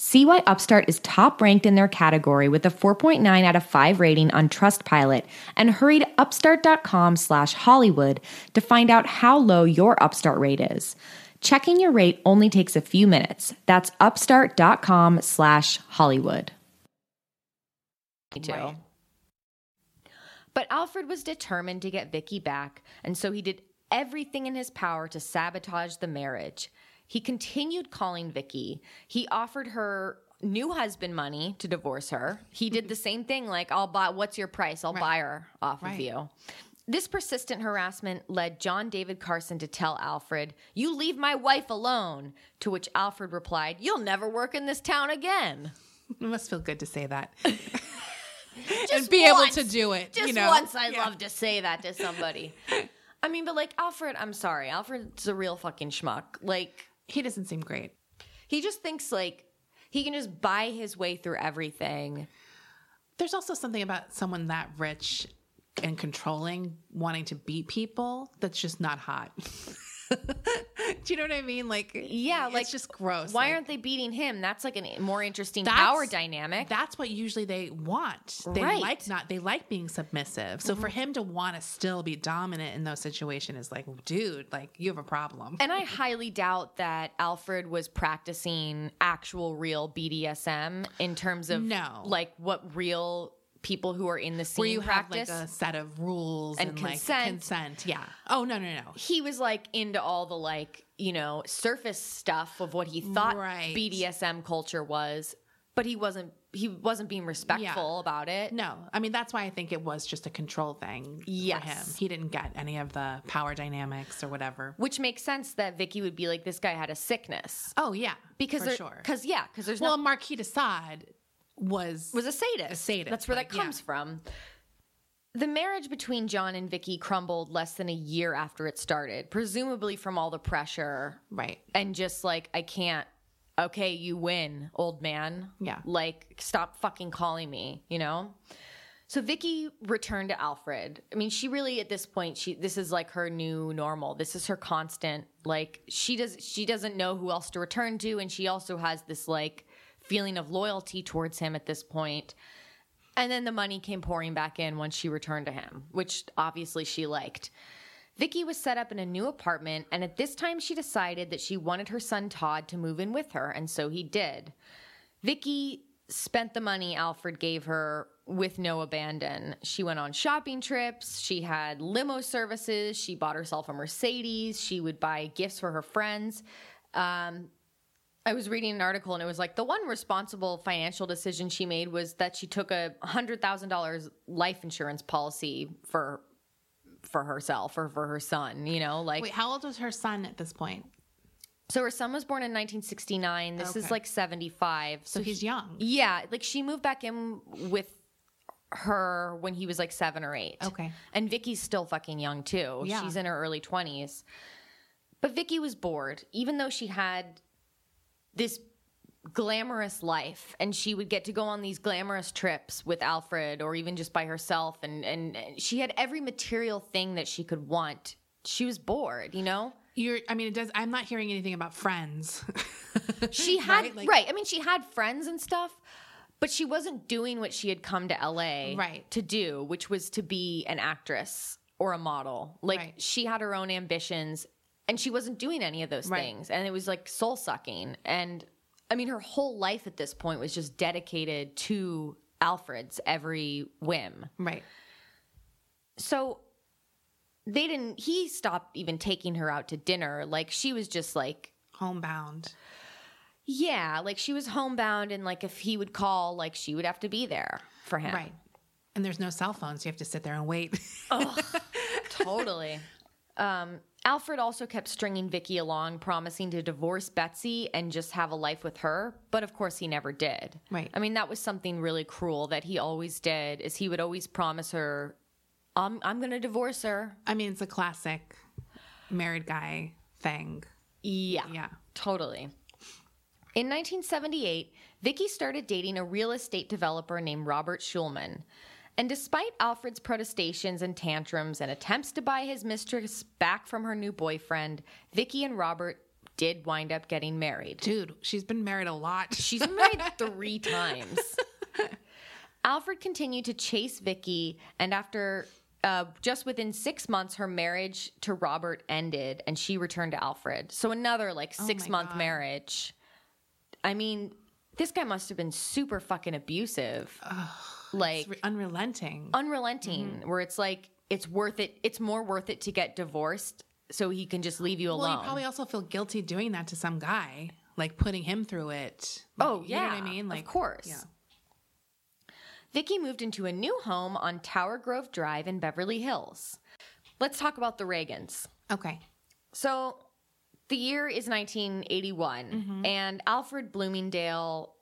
C: See why Upstart is top ranked in their category with a 4.9 out of 5 rating on Trustpilot and hurry to upstart.com slash Hollywood to find out how low your Upstart rate is. Checking your rate only takes a few minutes. That's upstart.com slash Hollywood.
A: Me too. Right. But Alfred was determined to get Vicki back, and so he did everything in his power to sabotage the marriage. He continued calling Vicki. He offered her new husband money to divorce her. He did the same thing like I'll buy what's your price? I'll right. buy her off right. of you. This persistent harassment led John David Carson to tell Alfred, You leave my wife alone. To which Alfred replied, You'll never work in this town again.
B: It must feel good to say that. and be once, able to do it.
A: Just
B: you know?
A: once I'd yeah. love to say that to somebody. I mean, but like Alfred, I'm sorry. Alfred's a real fucking schmuck. Like,
B: he doesn't seem great.
A: He just thinks like he can just buy his way through everything.
B: There's also something about someone that rich and controlling wanting to beat people that's just not hot. Do you know what I mean? Like,
A: yeah, like
B: just gross.
A: Why
B: like,
A: aren't they beating him? That's like a more interesting power dynamic.
B: That's what usually they want. They right. like not. They like being submissive. So mm-hmm. for him to want to still be dominant in those situations is like, dude, like you have a problem.
A: And I highly doubt that Alfred was practicing actual real BDSM in terms of
B: no,
A: like what real people who are in the scene
B: Where you
A: practice.
B: have like a set of rules
A: And
B: and,
A: consent.
B: like consent. Yeah. Oh no no no.
A: he was like into all the like you know surface stuff of what he thought
B: Right.
A: BDSM culture was, but he wasn't he wasn't being respectful about it.
B: No, I mean that's why I think it was just a control thing
A: Yes.
B: for him. He didn't get any of the power dynamics or whatever.
A: Which makes sense that Vicki would be like, this guy had a sickness
B: Oh yeah,
A: because
B: for sure.
A: because yeah, because there's
B: Well,
A: no
B: Marquis de Sade was
A: was a sadist.
B: A sadist,
A: That's where that
B: like, yeah.
A: comes from. The marriage between John and Vicki crumbled less than a year after it started, presumably from all the pressure
B: right.
A: and just like I can't. Okay, you win, old man.
B: Yeah.
A: Like stop fucking calling me, you know? So Vicki returned to Alfred. I mean, she really at this point she this is like her new normal. This is her constant like she does she doesn't know who else to return to and she also has this like feeling of loyalty towards him at this point. And then the money came pouring back in once she returned to him, which obviously she liked. Vicki was set up in a new apartment, and at this time she decided that she wanted her son Todd to move in with her, and so he did. Vicki spent the money Alfred gave her with no abandon. She went on shopping trips, she had limo services, she bought herself a Mercedes, she would buy gifts for her friends. Um, I was reading an article and it was like the one responsible financial decision she made was that she took a hundred thousand dollars life insurance policy for for herself or for her son. You know, like
B: Wait, how old was her son at this point?
A: so her son was born in 1969. This is like 75.
B: So he's young.
A: Yeah, like she moved back in with her when he was like seven or eight.
B: Okay.
A: And Vicki's still fucking young too.
B: Yeah.
A: She's in her early 20s. But Vicki was bored, even though she had this glamorous life and she would get to go on these glamorous trips with Alfred or even just by herself and and and she had every material thing that she could want. She was bored, you know?
B: You're. I mean, it does. I'm not hearing anything about friends.
A: She had
B: Right,
A: right, I mean, she had friends and stuff, but she wasn't doing what she had come to LA
B: Right.
A: to do, which was to be an actress or a model. Like
B: Right.
A: she had her own ambitions, and she wasn't doing any of those
B: Right.
A: things, and it was like soul sucking. And I mean, her whole life at this point was just dedicated to Alfred's every whim.
B: right.
A: So they didn't. He stopped even taking her out to dinner. Like she was just like
B: Homebound.
A: Yeah, like she was homebound, and like if he would call, like she would have to be there for him.
B: Right. And there's no cell phones so you have to sit there and wait.
A: oh totally. Um, Alfred also kept stringing Vicki along, promising to divorce Betsy and just have a life with her. But of course, he never did.
B: Right.
A: I mean, that was something really cruel that he always did. Is he would always promise her, "I'm I'm going to divorce her."
B: I mean, it's a classic married guy thing.
A: Yeah.
B: Yeah.
A: Totally. In 1978, Vicki started dating a real estate developer named Robert Schulman. And despite Alfred's protestations and tantrums and attempts to buy his mistress back from her new boyfriend, Vicki and Robert did wind up getting married.
B: Dude, she's been married a lot.
A: She's been married three times. Alfred continued to chase Vicki, and after uh, just within six months, her marriage to Robert ended, and she returned to Alfred. So another like six month
B: God.
A: marriage. I mean, this guy must have been super fucking abusive, like
B: re- unrelenting.
A: unrelenting. Where it's like it's worth it. It's more worth it to get divorced so he can just leave you
B: well,
A: alone.
B: you probably also feel guilty doing that to some guy, like putting him through it.
A: Oh,
B: you know what
A: yeah,
B: I mean?
A: of
B: Like,
A: course.
B: Yeah.
A: Vicki moved into a new home on Tower Grove Drive in Beverly Hills. Let's talk about the Reagans.
B: Okay.
A: So, the year is 1981,
B: Mm-hmm.
A: and Alfred Bloomingdale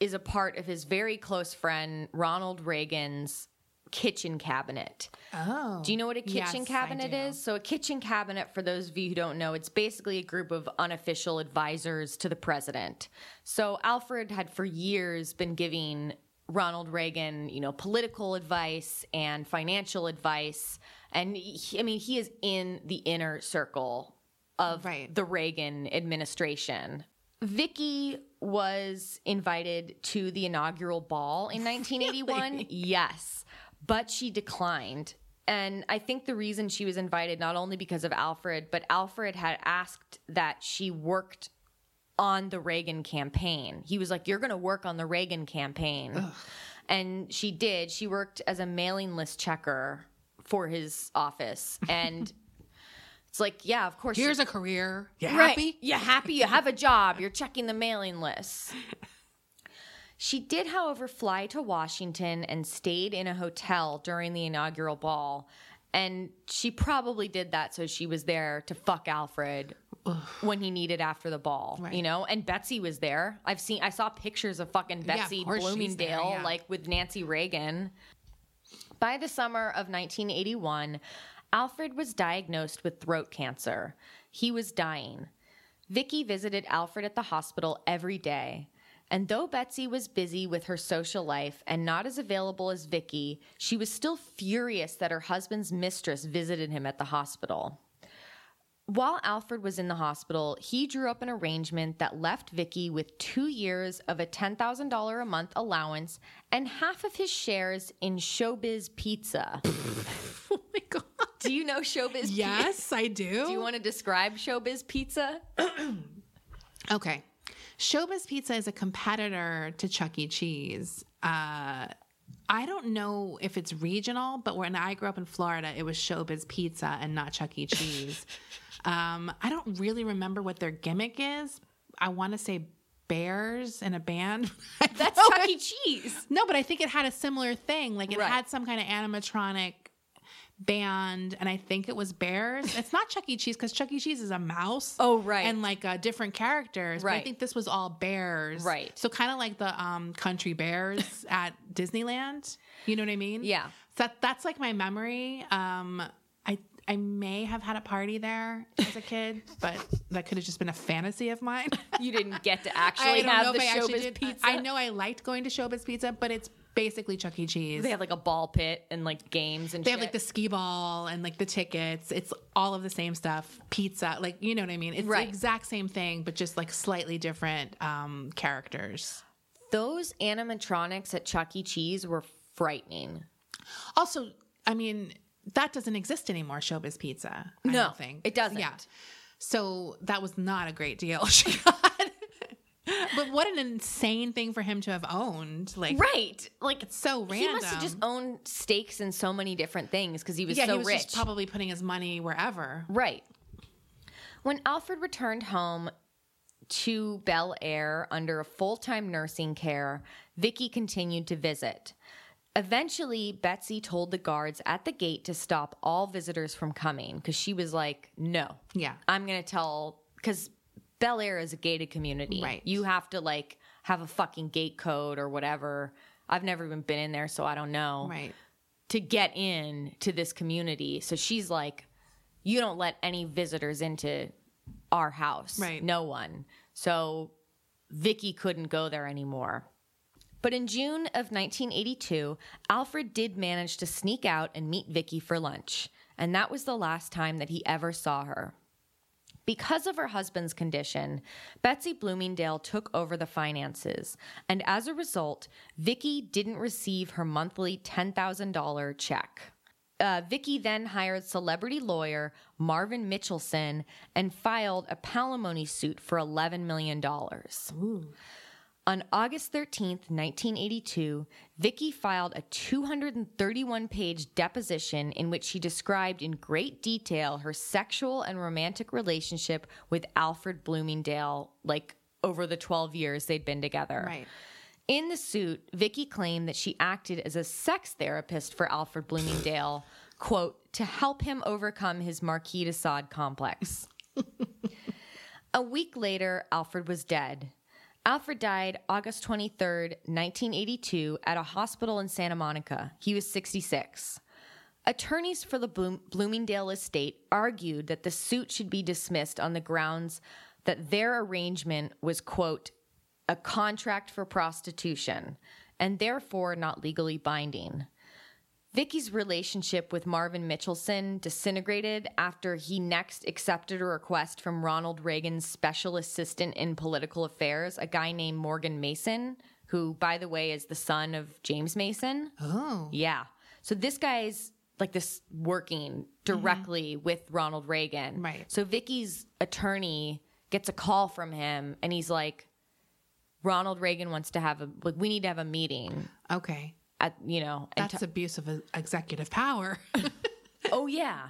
A: is a part of his very close friend Ronald Reagan's kitchen cabinet.
B: Oh.
A: Do you know what a kitchen
B: Yes,
A: cabinet is? So, a kitchen cabinet, for those of you who don't know, it's basically a group of unofficial advisors to the president. So, Alfred had for years been giving Ronald Reagan, you know, political advice and financial advice. And he, I mean, he is in the inner circle of
B: Right.
A: the Reagan administration. Vicki was invited to the inaugural ball in 1981. Yes, but she declined. And I think the reason she was invited not only because of Alfred, but Alfred had asked that she worked on the Reagan campaign. He was like, You're going to work on the Reagan campaign. And she did. She worked as a mailing list checker for his office. And it's like, yeah, of course.
B: Here's a career. You
A: Right.
B: happy?
A: You're happy. You have a job. You're checking the mailing lists. She did, however, fly to Washington and stayed in a hotel during the inaugural ball. And she probably did that so she was there to fuck Alfred when he needed after the ball,
B: Right.
A: you know? And Betsy was there. I've seen, I saw pictures of fucking Betsy
B: course she's
A: Bloomingdale,
B: there, yeah.
A: like with Nancy Reagan. By the summer of 1981, Alfred was diagnosed with throat cancer. He was dying. Vicki visited Alfred at the hospital every day. And though Betsy was busy with her social life and not as available as Vicki, she was still furious that her husband's mistress visited him at the hospital. While Alfred was in the hospital, he drew up an arrangement that left Vicki with two years of a $10,000 a month allowance and half of his shares in Showbiz Pizza. Do you know Showbiz Pizza?
B: Yes, I do.
A: Do you want to describe Showbiz Pizza?
B: Okay. Showbiz Pizza is a competitor to Chuck E. Cheese. Uh, I don't know if it's regional, but when I grew up in Florida, it was Showbiz Pizza and not Chuck E. Cheese. um, I don't really remember what their gimmick is. I want to say bears in a band.
A: That's Chuck E. Cheese.
B: no, but I think it had a similar thing. Like it
A: Right.
B: had some kind of animatronic band, and I think it was bears. It's not Chuck E. Cheese because Chuck E. Cheese is a mouse.
A: Oh, right.
B: and like uh, different characters. But I think this was all bears.
A: Right.
B: So kind of like the um, country bears at Disneyland. You know what I mean?
A: Yeah.
B: So that, that's like my memory. Um, I I may have had a party there as a kid, but that could have just been a fantasy of mine.
A: You didn't get to actually have the Showbiz Pizza.
B: I know I liked going to Showbiz Pizza, but it's basically Chuck E. Cheese.
A: They have like a ball pit and like games and
B: They
A: shit.
B: have like the skee ball and like the tickets. It's all of the same stuff. Pizza, like you know what I mean. It's
A: Right.
B: the exact same thing, but just like slightly different um, characters.
A: Those animatronics at Chuck E. Cheese were frightening.
B: Also, I mean, that doesn't exist anymore. Showbiz Pizza. I
A: No,
B: think
A: it doesn't.
B: Yeah. So that was not a great deal she got. But what an insane thing for him to have owned. Like,
A: Right. Like
B: it's so random.
A: he must have just owned stakes in so many different things because he was
B: yeah,
A: so
B: he was
A: rich.
B: just probably putting his money wherever.
A: Right. When Alfred returned home to Bel Air under a full time nursing care, Vicky continued to visit. Eventually, Betsy told the guards at the gate to stop all visitors from coming because she was like, no.
B: Yeah.
A: I'm going to tell, because Bel Air is a gated community.
B: Right.
A: You have to like have a fucking gate code or whatever. I've never even been in there, so I don't know
B: Right.
A: to get in to this community. So she's like, you don't let any visitors into our house.
B: Right.
A: No one. So Vicki couldn't go there anymore. But in June of 1982, Alfred did manage to sneak out and meet Vicki for lunch, and that was the last time that he ever saw her. Because of her husband's condition, Betsy Bloomingdale took over the finances, and as a result, Vicki didn't receive her monthly $10,000 check. Uh, Vicki then hired celebrity lawyer Marvin Mitchelson and filed a palimony suit for $11 million. On August 13th, 1982, Vicki filed a 231 page deposition in which she described in great detail her sexual and romantic relationship with Alfred Bloomingdale, like over the 12 years they'd been together.
B: Right.
A: In the suit, Vicki claimed that she acted as a sex therapist for Alfred Bloomingdale, quote, to help him overcome his Marquis de Sade complex. a week later, Alfred was dead. Alfred died August 23rd, 1982, at a hospital in Santa Monica. He was 66. Attorneys for the Bloom- Bloomingdale estate argued that the suit should be dismissed on the grounds that their arrangement was, quote, a contract for prostitution and therefore not legally binding. Vicki's relationship with Marvin Mitchelson disintegrated after he next accepted a request from Ronald Reagan's special assistant in political affairs, a guy named Morgan Mason, who, by the way, is the son of James Mason.
B: Oh.
A: Yeah. So this guy's like this working directly with Ronald Reagan.
B: Mm-hmm. Right.
A: So Vicki's attorney gets a call from him and he's like, Ronald Reagan wants to have a like we need to have a meeting
B: Okay.
A: at you know
B: That's abuse of executive power.
A: Oh yeah.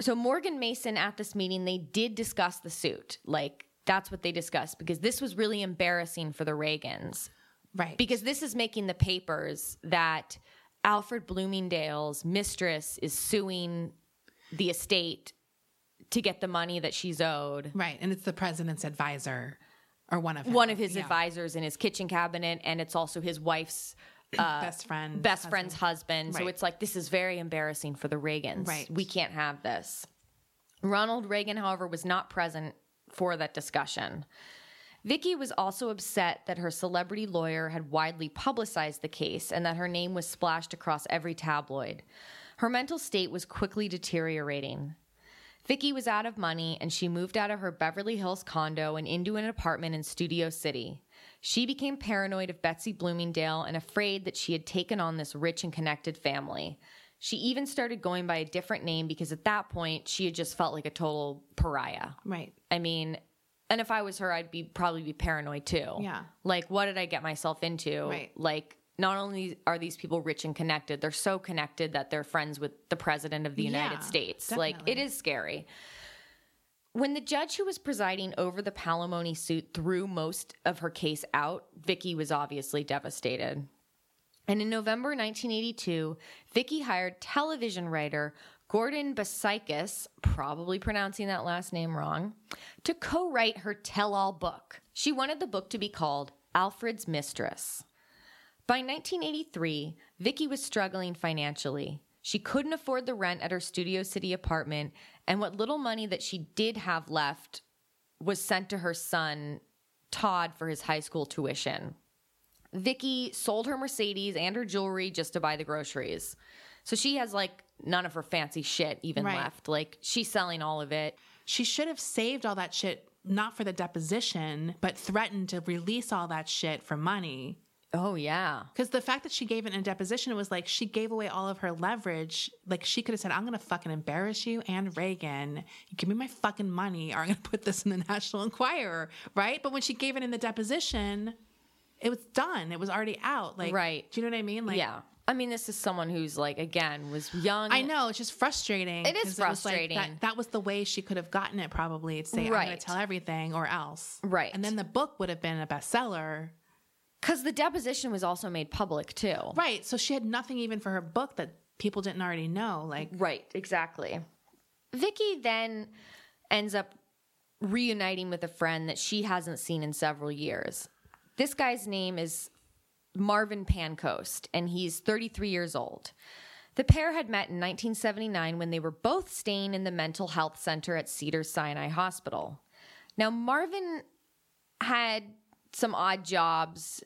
A: So Morgan Mason at this meeting, they did discuss the suit. Like that's what they discussed because this was really embarrassing for the Reagans.
B: right.
A: Because this is making the papers that Alfred Bloomingdale's mistress is suing the estate to get the money that she's owed.
B: right. And it's the president's advisor or one of
A: One of his
B: yeah.
A: advisors in his kitchen cabinet, and it's also his wife's Uh,
B: best friend.
A: best friend's husband. So it's like this is very embarrassing for the Reagans.
B: Right.
A: We can't have this. Ronald Reagan, however, was not present for that discussion. Vicki was also upset that her celebrity lawyer had widely publicized the case and that her name was splashed across every tabloid. Her mental state was quickly deteriorating. Vicki was out of money and she moved out of her Beverly Hills condo and into an apartment in Studio City. She became paranoid of Betsy Bloomingdale and afraid that she had taken on this rich and connected family. She even started going by a different name because at that point she had just felt like a total pariah.
B: Right.
A: I mean, and if I was her, I'd be probably be paranoid too.
B: Yeah.
A: Like, what did I get myself into?
B: Right.
A: Like, not only are these people rich and connected, they're so connected that they're friends with the president of the United
B: Yeah,
A: States. Like, it is scary. When the judge who was presiding over the palimony suit threw most of her case out, Vicki was obviously devastated. And in November 1982, Vicki hired television writer Gordon Basichis, probably pronouncing that last name wrong, to co write her tell all book. She wanted the book to be called Alfred's Mistress. By 1983, Vicki was struggling financially. She couldn't afford the rent at her Studio City apartment, and what little money that she did have left was sent to her son, Todd, for his high school tuition. Vicki sold her Mercedes and her jewelry just to buy the groceries. So she has like none of her fancy shit even
B: Right.
A: left. Like she's selling all of it.
B: She should have saved all that shit, not for the deposition, but threatened to release all that shit for money.
A: Oh yeah.
B: Because the fact that she gave it in a deposition, was like she gave away all of her leverage. Like she could have said, I'm going to fucking embarrass you and Reagan. Give me my fucking money or I'm going to put this in the National Enquirer. Right. But when she gave it in the deposition, it was done. It was already out. Like,
A: Right.
B: Do you know what I mean? Like,
A: yeah. I mean, this is someone who's like again was young.
B: I know it's just frustrating.
A: It is
B: 'cause was like
A: frustrating.
B: that, that was the way she could have gotten it. Probably to say, "I'm going to tell everything," or else,
A: Right.
B: And then the book would have been a bestseller,
A: Because the deposition was also made public too.
B: right? So she had nothing even for her book that people didn't already know. Like,
A: Right, exactly. Vicki then ends up reuniting with a friend that she hasn't seen in several years. This guy's name is Marvin Pancoast, and he's 33 years old. The pair had met in 1979 when they were both staying in the mental health center at Cedar Sinai Hospital. Now, Marvin had some odd jobs.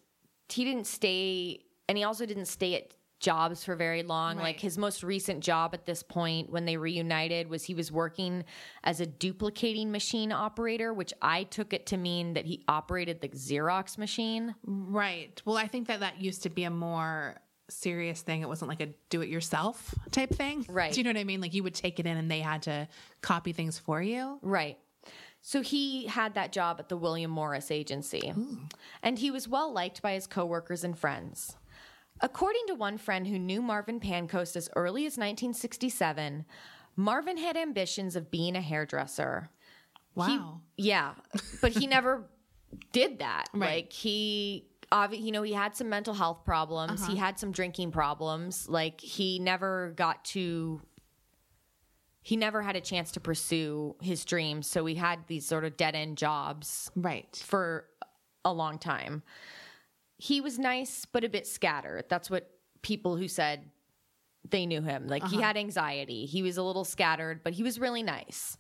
A: He didn't stay, and he also didn't stay at jobs for very long.
B: Right.
A: Like his most recent job at this point when they reunited was he was working as a duplicating machine operator, which I took it to mean that he operated the Xerox machine.
B: right? Well, I think that that used to be a more serious thing. It wasn't like a do-it-yourself type thing,
A: Right.
B: Do you know what I mean? Like you would take it in and they had to copy things for you.
A: Right. So he had that job at the William Morris Agency. And he was well liked by his coworkers and friends. According to one friend who knew Marvin Pancoast as early as 1967, Marvin had ambitions of being a hairdresser. He-
B: Wow.
A: yeah, but he never did that.
B: Right.
A: Like he you know, he had some mental health problems. He uh-huh. had some drinking problems. Like he never got to he never had a chance to pursue his dreams. So he had these sort of dead end jobs
B: Right.
A: for a long time. He was nice, but a bit scattered. That's what people who said they knew him. Like he uh-huh. had anxiety. He was a little scattered, but he was really nice.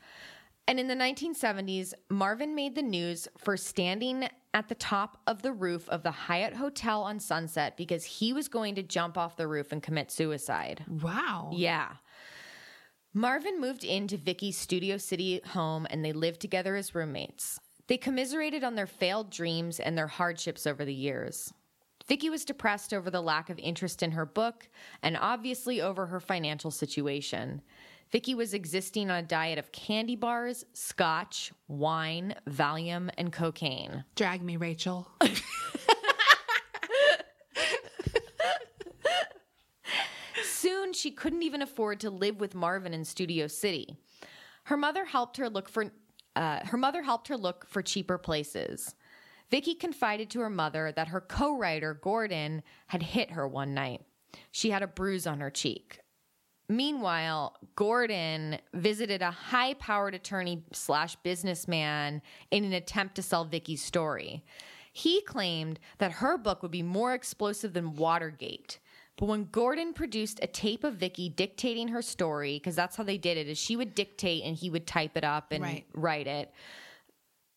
A: And in the 1970s, Marvin made the news for standing at the top of the roof of the Hyatt Hotel on Sunset because he was going to jump off the roof and commit suicide.
B: Wow.
A: Yeah. Marvin moved into Vicki's Studio City home and they lived together as roommates. They commiserated on their failed dreams and their hardships over the years. Vicki was depressed over the lack of interest in her book and obviously over her financial situation. Vicki was existing on a diet of candy bars, scotch, wine, Valium, and cocaine.
B: Drag me, Rachel.
A: she couldn't even afford to live with Marvin in Studio City. Her mother helped her look for uh, her mother helped her look for cheaper places. Vicki confided to her mother that her co-writer Gordon had hit her one night. She had a bruise on her cheek. Meanwhile, Gordon visited a high-powered attorney slash businessman in an attempt to sell Vicki's story. He claimed that her book would be more explosive than Watergate. But when Gordon produced a tape of Vicki dictating her story, because that's how they did it, is she would dictate and he would type it up and
B: Right.
A: write it.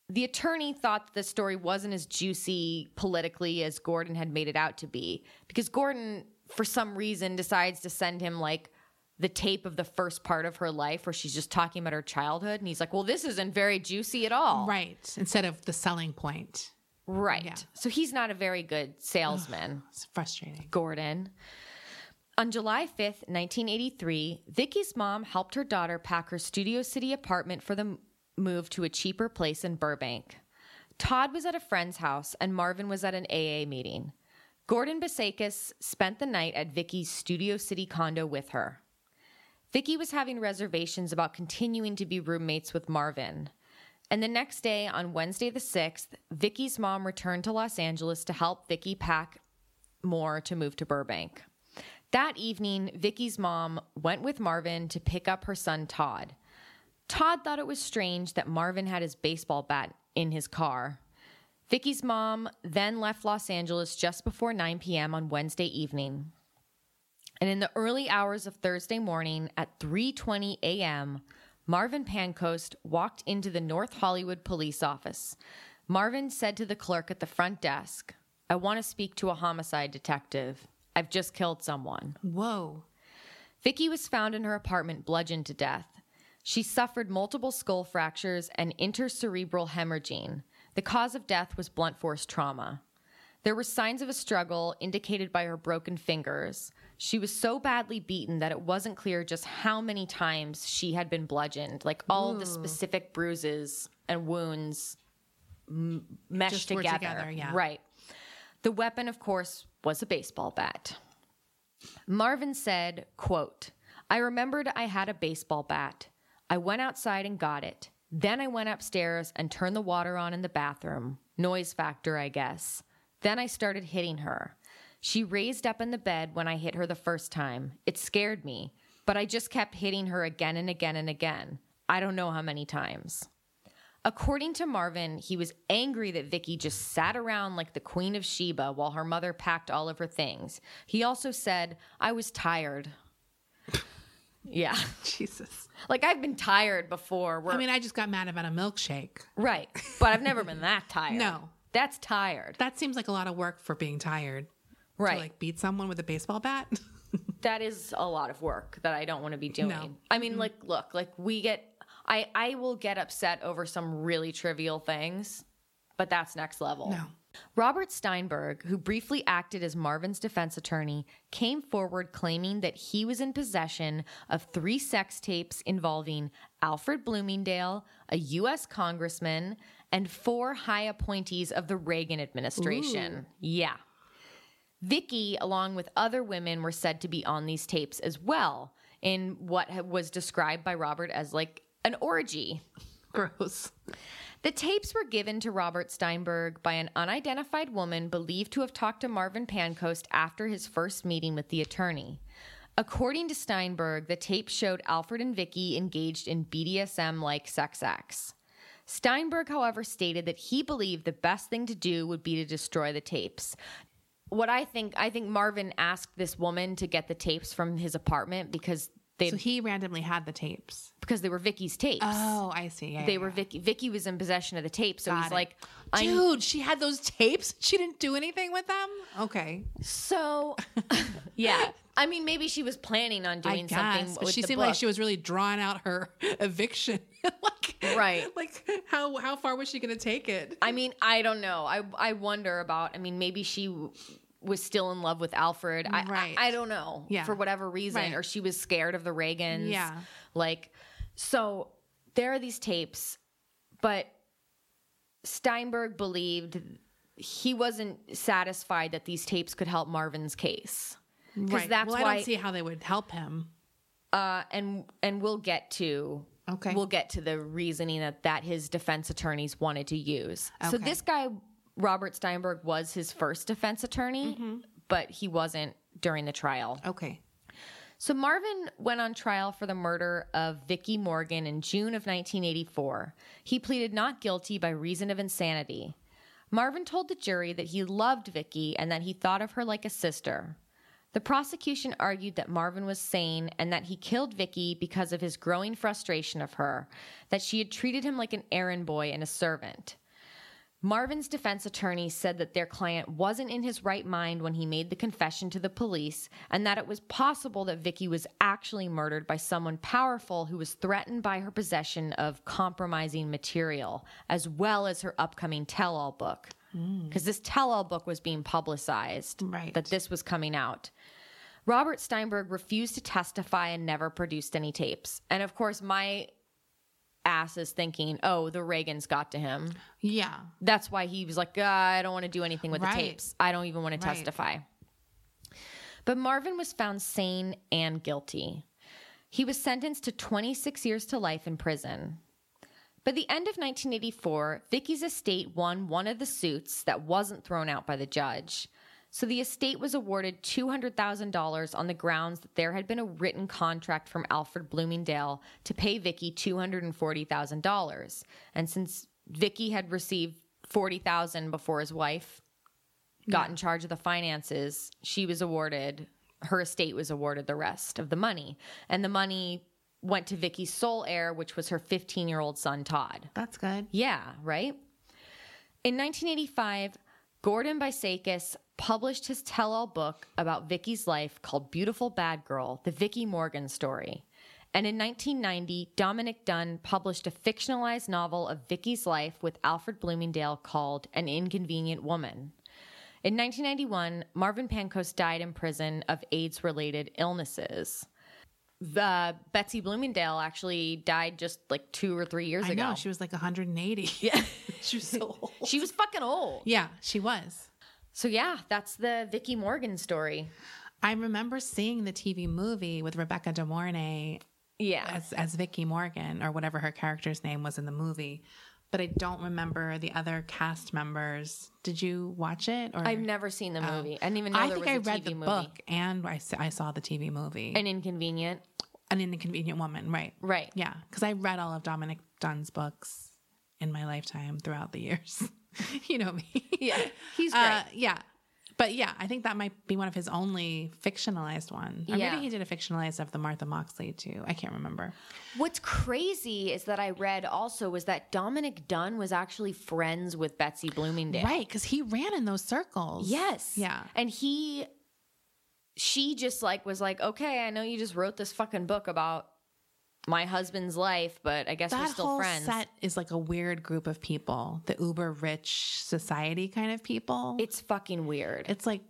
A: The attorney thought the story wasn't as juicy politically as Gordon had made it out to be, because Gordon, for some reason, decides to send him like the tape of the first part of her life where she's just talking about her childhood, and he's like, "Well, this isn't very juicy at all."
B: Right. Instead of the selling point.
A: Right.
B: Yeah.
A: So he's not a very good salesman.
B: It's frustrating.
A: Gordon. On July 5th, 1983, Vicki's mom helped her daughter pack her Studio City apartment for the move to a cheaper place in Burbank. Todd was at a friend's house and Marvin was at an AA meeting. Gordon Basichis spent the night at Vicki's Studio City condo with her. Vicki was having reservations about continuing to be roommates with Marvin. And the next day, on Wednesday the 6th, Vicki's mom returned to Los Angeles to help Vicki pack more to move to Burbank. That evening, Vicki's mom went with Marvin to pick up her son Todd. Todd thought it was strange that Marvin had his baseball bat in his car. Vicki's mom then left Los Angeles just before 9 p.m. on Wednesday evening. And in the early hours of Thursday morning at 3:20 a.m., Marvin Pancoast walked into the North Hollywood police office. Marvin said to the clerk at the front desk, "I want to speak to a homicide detective. I've just killed someone."
B: Whoa.
A: Vicki was found in her apartment bludgeoned to death. She suffered multiple skull fractures and intracerebral hemorrhaging. The cause of death was blunt force trauma. There were signs of a struggle indicated by her broken fingers. She was so badly beaten that it wasn't clear just how many times she had been bludgeoned, like all the specific bruises and wounds m- meshed
B: Just were
A: together.
B: together, yeah.
A: Right. The weapon, of course, was a baseball bat. Marvin said, quote, I remembered I had a baseball bat. I went outside and got it. Then I went upstairs and turned the water on in the bathroom. Noise factor, I guess. Then I started hitting her. She raised up in the bed when I hit her the first time. It scared me, but I just kept hitting her again and again and again. I don't know how many times. According to Marvin, he was angry that Vicki just sat around like the Queen of Sheba while her mother packed all of her things. He also said, I was tired. yeah.
B: Jesus.
A: Like I've been tired before.
B: I mean, I just got mad about a milkshake.
A: right. But I've never been that tired.
B: No.
A: That's tired.
B: That seems like a lot of work for being tired.
A: Right.
B: To like beat someone with a baseball bat.
A: that is a lot of work that I don't want to be doing.
B: No.
A: I mean, like, look, like we get, I, I will get upset over some really trivial things, but that's next level.
B: No.
A: Robert Steinberg, who briefly acted as Marvin's defense attorney, came forward claiming that he was in possession of three sex tapes involving Alfred Bloomingdale, a U.S. congressman, and four high appointees of the Reagan administration. Yeah. Vicki, along with other women, were said to be on these tapes as well, in what was described by Robert as like an orgy.
B: Gross.
A: The tapes were given to Robert Steinberg by an unidentified woman believed to have talked to Marvin Pancoast after his first meeting with the attorney. According to Steinberg, the tape showed Alfred and Vicki engaged in BDSM like sex acts. Steinberg, however, stated that he believed the best thing to do would be to destroy the tapes. What I think, I think Marvin asked this woman to get the tapes from his apartment because they
B: So he randomly had the tapes.
A: because they were Vicki's tapes.
B: Oh, I see. Yeah,
A: they
B: yeah,
A: were
B: yeah.
A: Vicki. Vicki was in possession of the tapes, so
B: Got
A: he's
B: it.
A: like, I
B: Dude, she had those tapes. She didn't do anything with them. Okay,
A: so yeah. I mean, maybe she was planning on doing
B: guess.
A: something.
B: She seemed like she was really drawing out her eviction. like,
A: Right.
B: Like, how how far was she going to take it?
A: I mean, I don't know. I I wonder about. I mean, maybe she w- was still in love with Alfred. I,
B: Right.
A: I, I don't know.
B: Yeah.
A: For whatever reason,
B: Right.
A: or she was scared of the Reagans.
B: Yeah.
A: Like, so there are these tapes, but Steinberg believed he wasn't satisfied that these tapes could help Marvin's case. because
B: Right.
A: that's
B: well,
A: why.
B: I don't see how they would help him.
A: uh, and and we'll get to
B: Okay.
A: we'll get to the reasoning that that his defense attorneys wanted to use. So this guy Robert Steinberg was his first defense attorney,
B: Mm-hmm.
A: but he wasn't during the trial.
B: Okay.
A: So Marvin went on trial for the murder of Vicki Morgan in June of 1984. He pleaded not guilty by reason of insanity. Marvin told the jury that he loved Vicki and that he thought of her like a sister. The prosecution argued that Marvin was sane and that he killed Vicki because of his growing frustration of her, that she had treated him like an errand boy and a servant. Marvin's defense attorney said that their client wasn't in his right mind when he made the confession to the police and that it was possible that Vicki was actually murdered by someone powerful who was threatened by her possession of compromising material as well as her upcoming tell-all book. Mm. Because this tell-all book was being publicized
B: Right.
A: that this was coming out. Robert Steinberg refused to testify and never produced any tapes. And of course, my ass is thinking, oh, the Reagans got to him.
B: Yeah.
A: That's why he was like, "Ah, I don't want to do anything with
B: Right.
A: the tapes. I don't even want to
B: Right.
A: testify. But Marvin was found sane and guilty. He was sentenced to 26 years to life in prison. By the end of 1984, Vicki's estate won one of the suits that wasn't thrown out by the judge. So the estate was awarded $200,000 on the grounds that there had been a written contract from Alfred Bloomingdale to pay Vicki $240,000. And since Vicki had received 40,000 before his wife got in charge of the finances, she was awarded her estate was awarded the rest of the money. And the money went to Vicki's sole heir, which was her 15-year-old son Todd.
B: That's good.
A: Yeah, right? In 1985, Gordon Basichis published his tell-all book about Vicki's life called Beautiful Bad Girl: The Vicki Morgan Story. And in 1990, Dominick Dunne published a fictionalized novel of Vicki's life with Alfred Bloomingdale called An Inconvenient Woman. In 1991, Marvin Pancoast died in prison of AIDS-related illnesses. The Betsy Bloomingdale actually died just like two or three years
B: I
A: ago.
B: know. She was like 180. Yeah. she was so old.
A: She was fucking old.
B: Yeah, she was.
A: So yeah, that's the Vicki Morgan story.
B: I remember seeing the TV movie with Rebecca De Mornay
A: Yeah.
B: as as Vicki Morgan or whatever her character's name was in the movie, but I don't remember the other cast members. Did you watch it? Or
A: I've never seen the oh. movie. I didn't even know
B: I think I read
A: TV
B: the
A: movie.
B: book and I saw the TV movie.
A: An inconvenient.
B: An Inconvenient Woman, right?
A: Right.
B: Yeah, because I read all of Dominick Dunne's books in my lifetime throughout the years. you know me.
A: Yeah. He's great.
B: Uh, yeah. But yeah, I think that might be one of his only fictionalized ones. Or
A: Yeah.
B: maybe he did a fictionalized of the Martha Moxley too. I can't remember.
A: What's crazy is that I read also was that Dominick Dunne was actually friends with Betsy Bloomingdale.
B: Right, because he ran in those circles.
A: Yes.
B: Yeah.
A: And he she just like was like, "Okay, I know you just wrote this fucking book about my husband's life, but I guess we're
B: That
A: still
B: whole
A: friends."
B: set is like a weird group of people, the uber rich society kind of people.
A: it's fucking weird.
B: it's like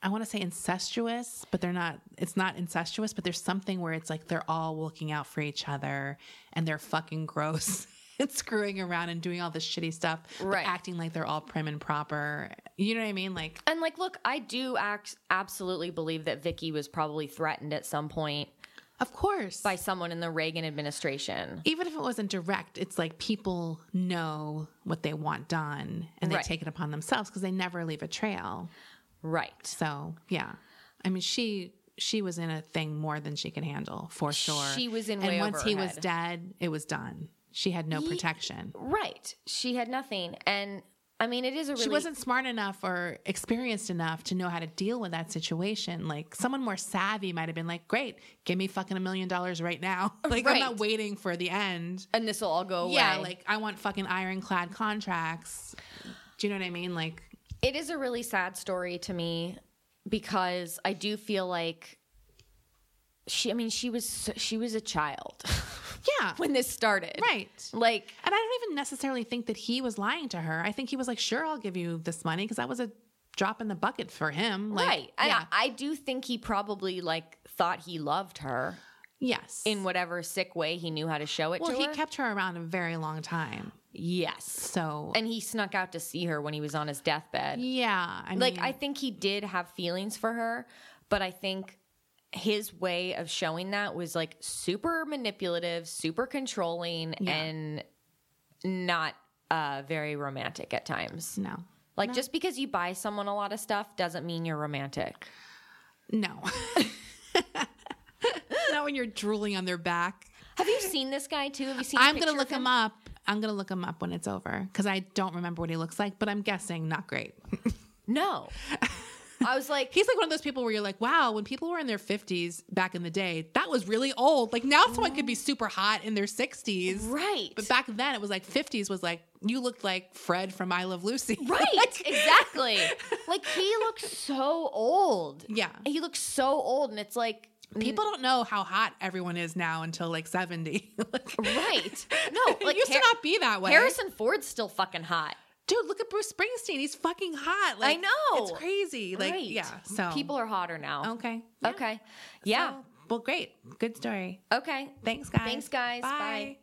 B: I want to say incestuous, but they're not. It's not incestuous, but there's something where it's like they're all looking out for each other, and they're fucking gross and screwing around and doing all this shitty stuff,
A: Right.
B: acting like they're all prim and proper. You know what I mean? Like,
A: And like, look, I do act absolutely believe that Vicki was probably threatened at some point
B: of course,
A: by someone in the Reagan administration.
B: even if it wasn't direct, it's like people know what they want done, and they
A: Right.
B: take it upon themselves because they never leave a trail.
A: Right.
B: So yeah, I mean she she was in a thing more than she could handle for sure.
A: She was in
B: and once he
A: her
B: was dead, it was done. She had no protection.
A: Right. She had nothing. And I mean, it is a really.
B: She wasn't smart enough or experienced enough to know how to deal with that situation. Like someone more savvy might have been like, "Great, give me fucking a million dollars right now." Like I'm not waiting for the end.
A: And this will all go away.
B: Yeah, like I want fucking ironclad contracts. Do you know what I mean? Like
A: it is a really sad story to me because I do feel like she. I mean, she was she was a child
B: yeah,
A: when this started.
B: right.
A: Like
B: And I don't even necessarily think that he was lying to her. I think he was like, "Sure, I'll give you this money," because that was a drop in the bucket for him. Like,
A: right.
B: Yeah.
A: I, I do think he probably like thought he loved her
B: yes.
A: in whatever sick way he knew how to show it
B: well, he
A: her.
B: kept her around a very long time.
A: yes.
B: So
A: And he snuck out to see her when he was on his deathbed.
B: yeah, I mean,
A: like I think he did have feelings for her, but I think his way of showing that was like super manipulative, super controlling,
B: Yeah.
A: and not uh, very romantic at times.
B: No.
A: Like just because you buy someone a lot of stuff doesn't mean you're romantic.
B: No. Not when you're drooling on their back.
A: Have you seen this guy too? Have you seen?
B: I'm gonna look him up. I'm gonna look him up when it's over because I don't remember what he looks like, but I'm guessing not great.
A: No. I was like,
B: He's like one of those people where you're like, wow, when people were in their 50s back in the day, that was really old. Like now someone could be super hot in their 60s.
A: right,
B: But back then it was like 50s was like, you looked like Fred from I Love Lucy.
A: right, exactly. Like he looks so old.
B: Yeah.
A: he looks so old, and it's like mm.
B: People don't know how hot everyone is now until like 70. like,
A: right. No,
B: it used
A: Har-
B: to not be that way.
A: Harrison Ford's still fucking hot.
B: Dude, look at Bruce Springsteen. He's fucking hot. Like, I
A: know.
B: It's crazy. Like,
A: right.
B: yeah. So
A: people are hotter now.
B: okay.
A: Okay. Yeah.
B: So, well, great. Good story.
A: Okay.
B: Thanks, guys.
A: Thanks, guys. Bye.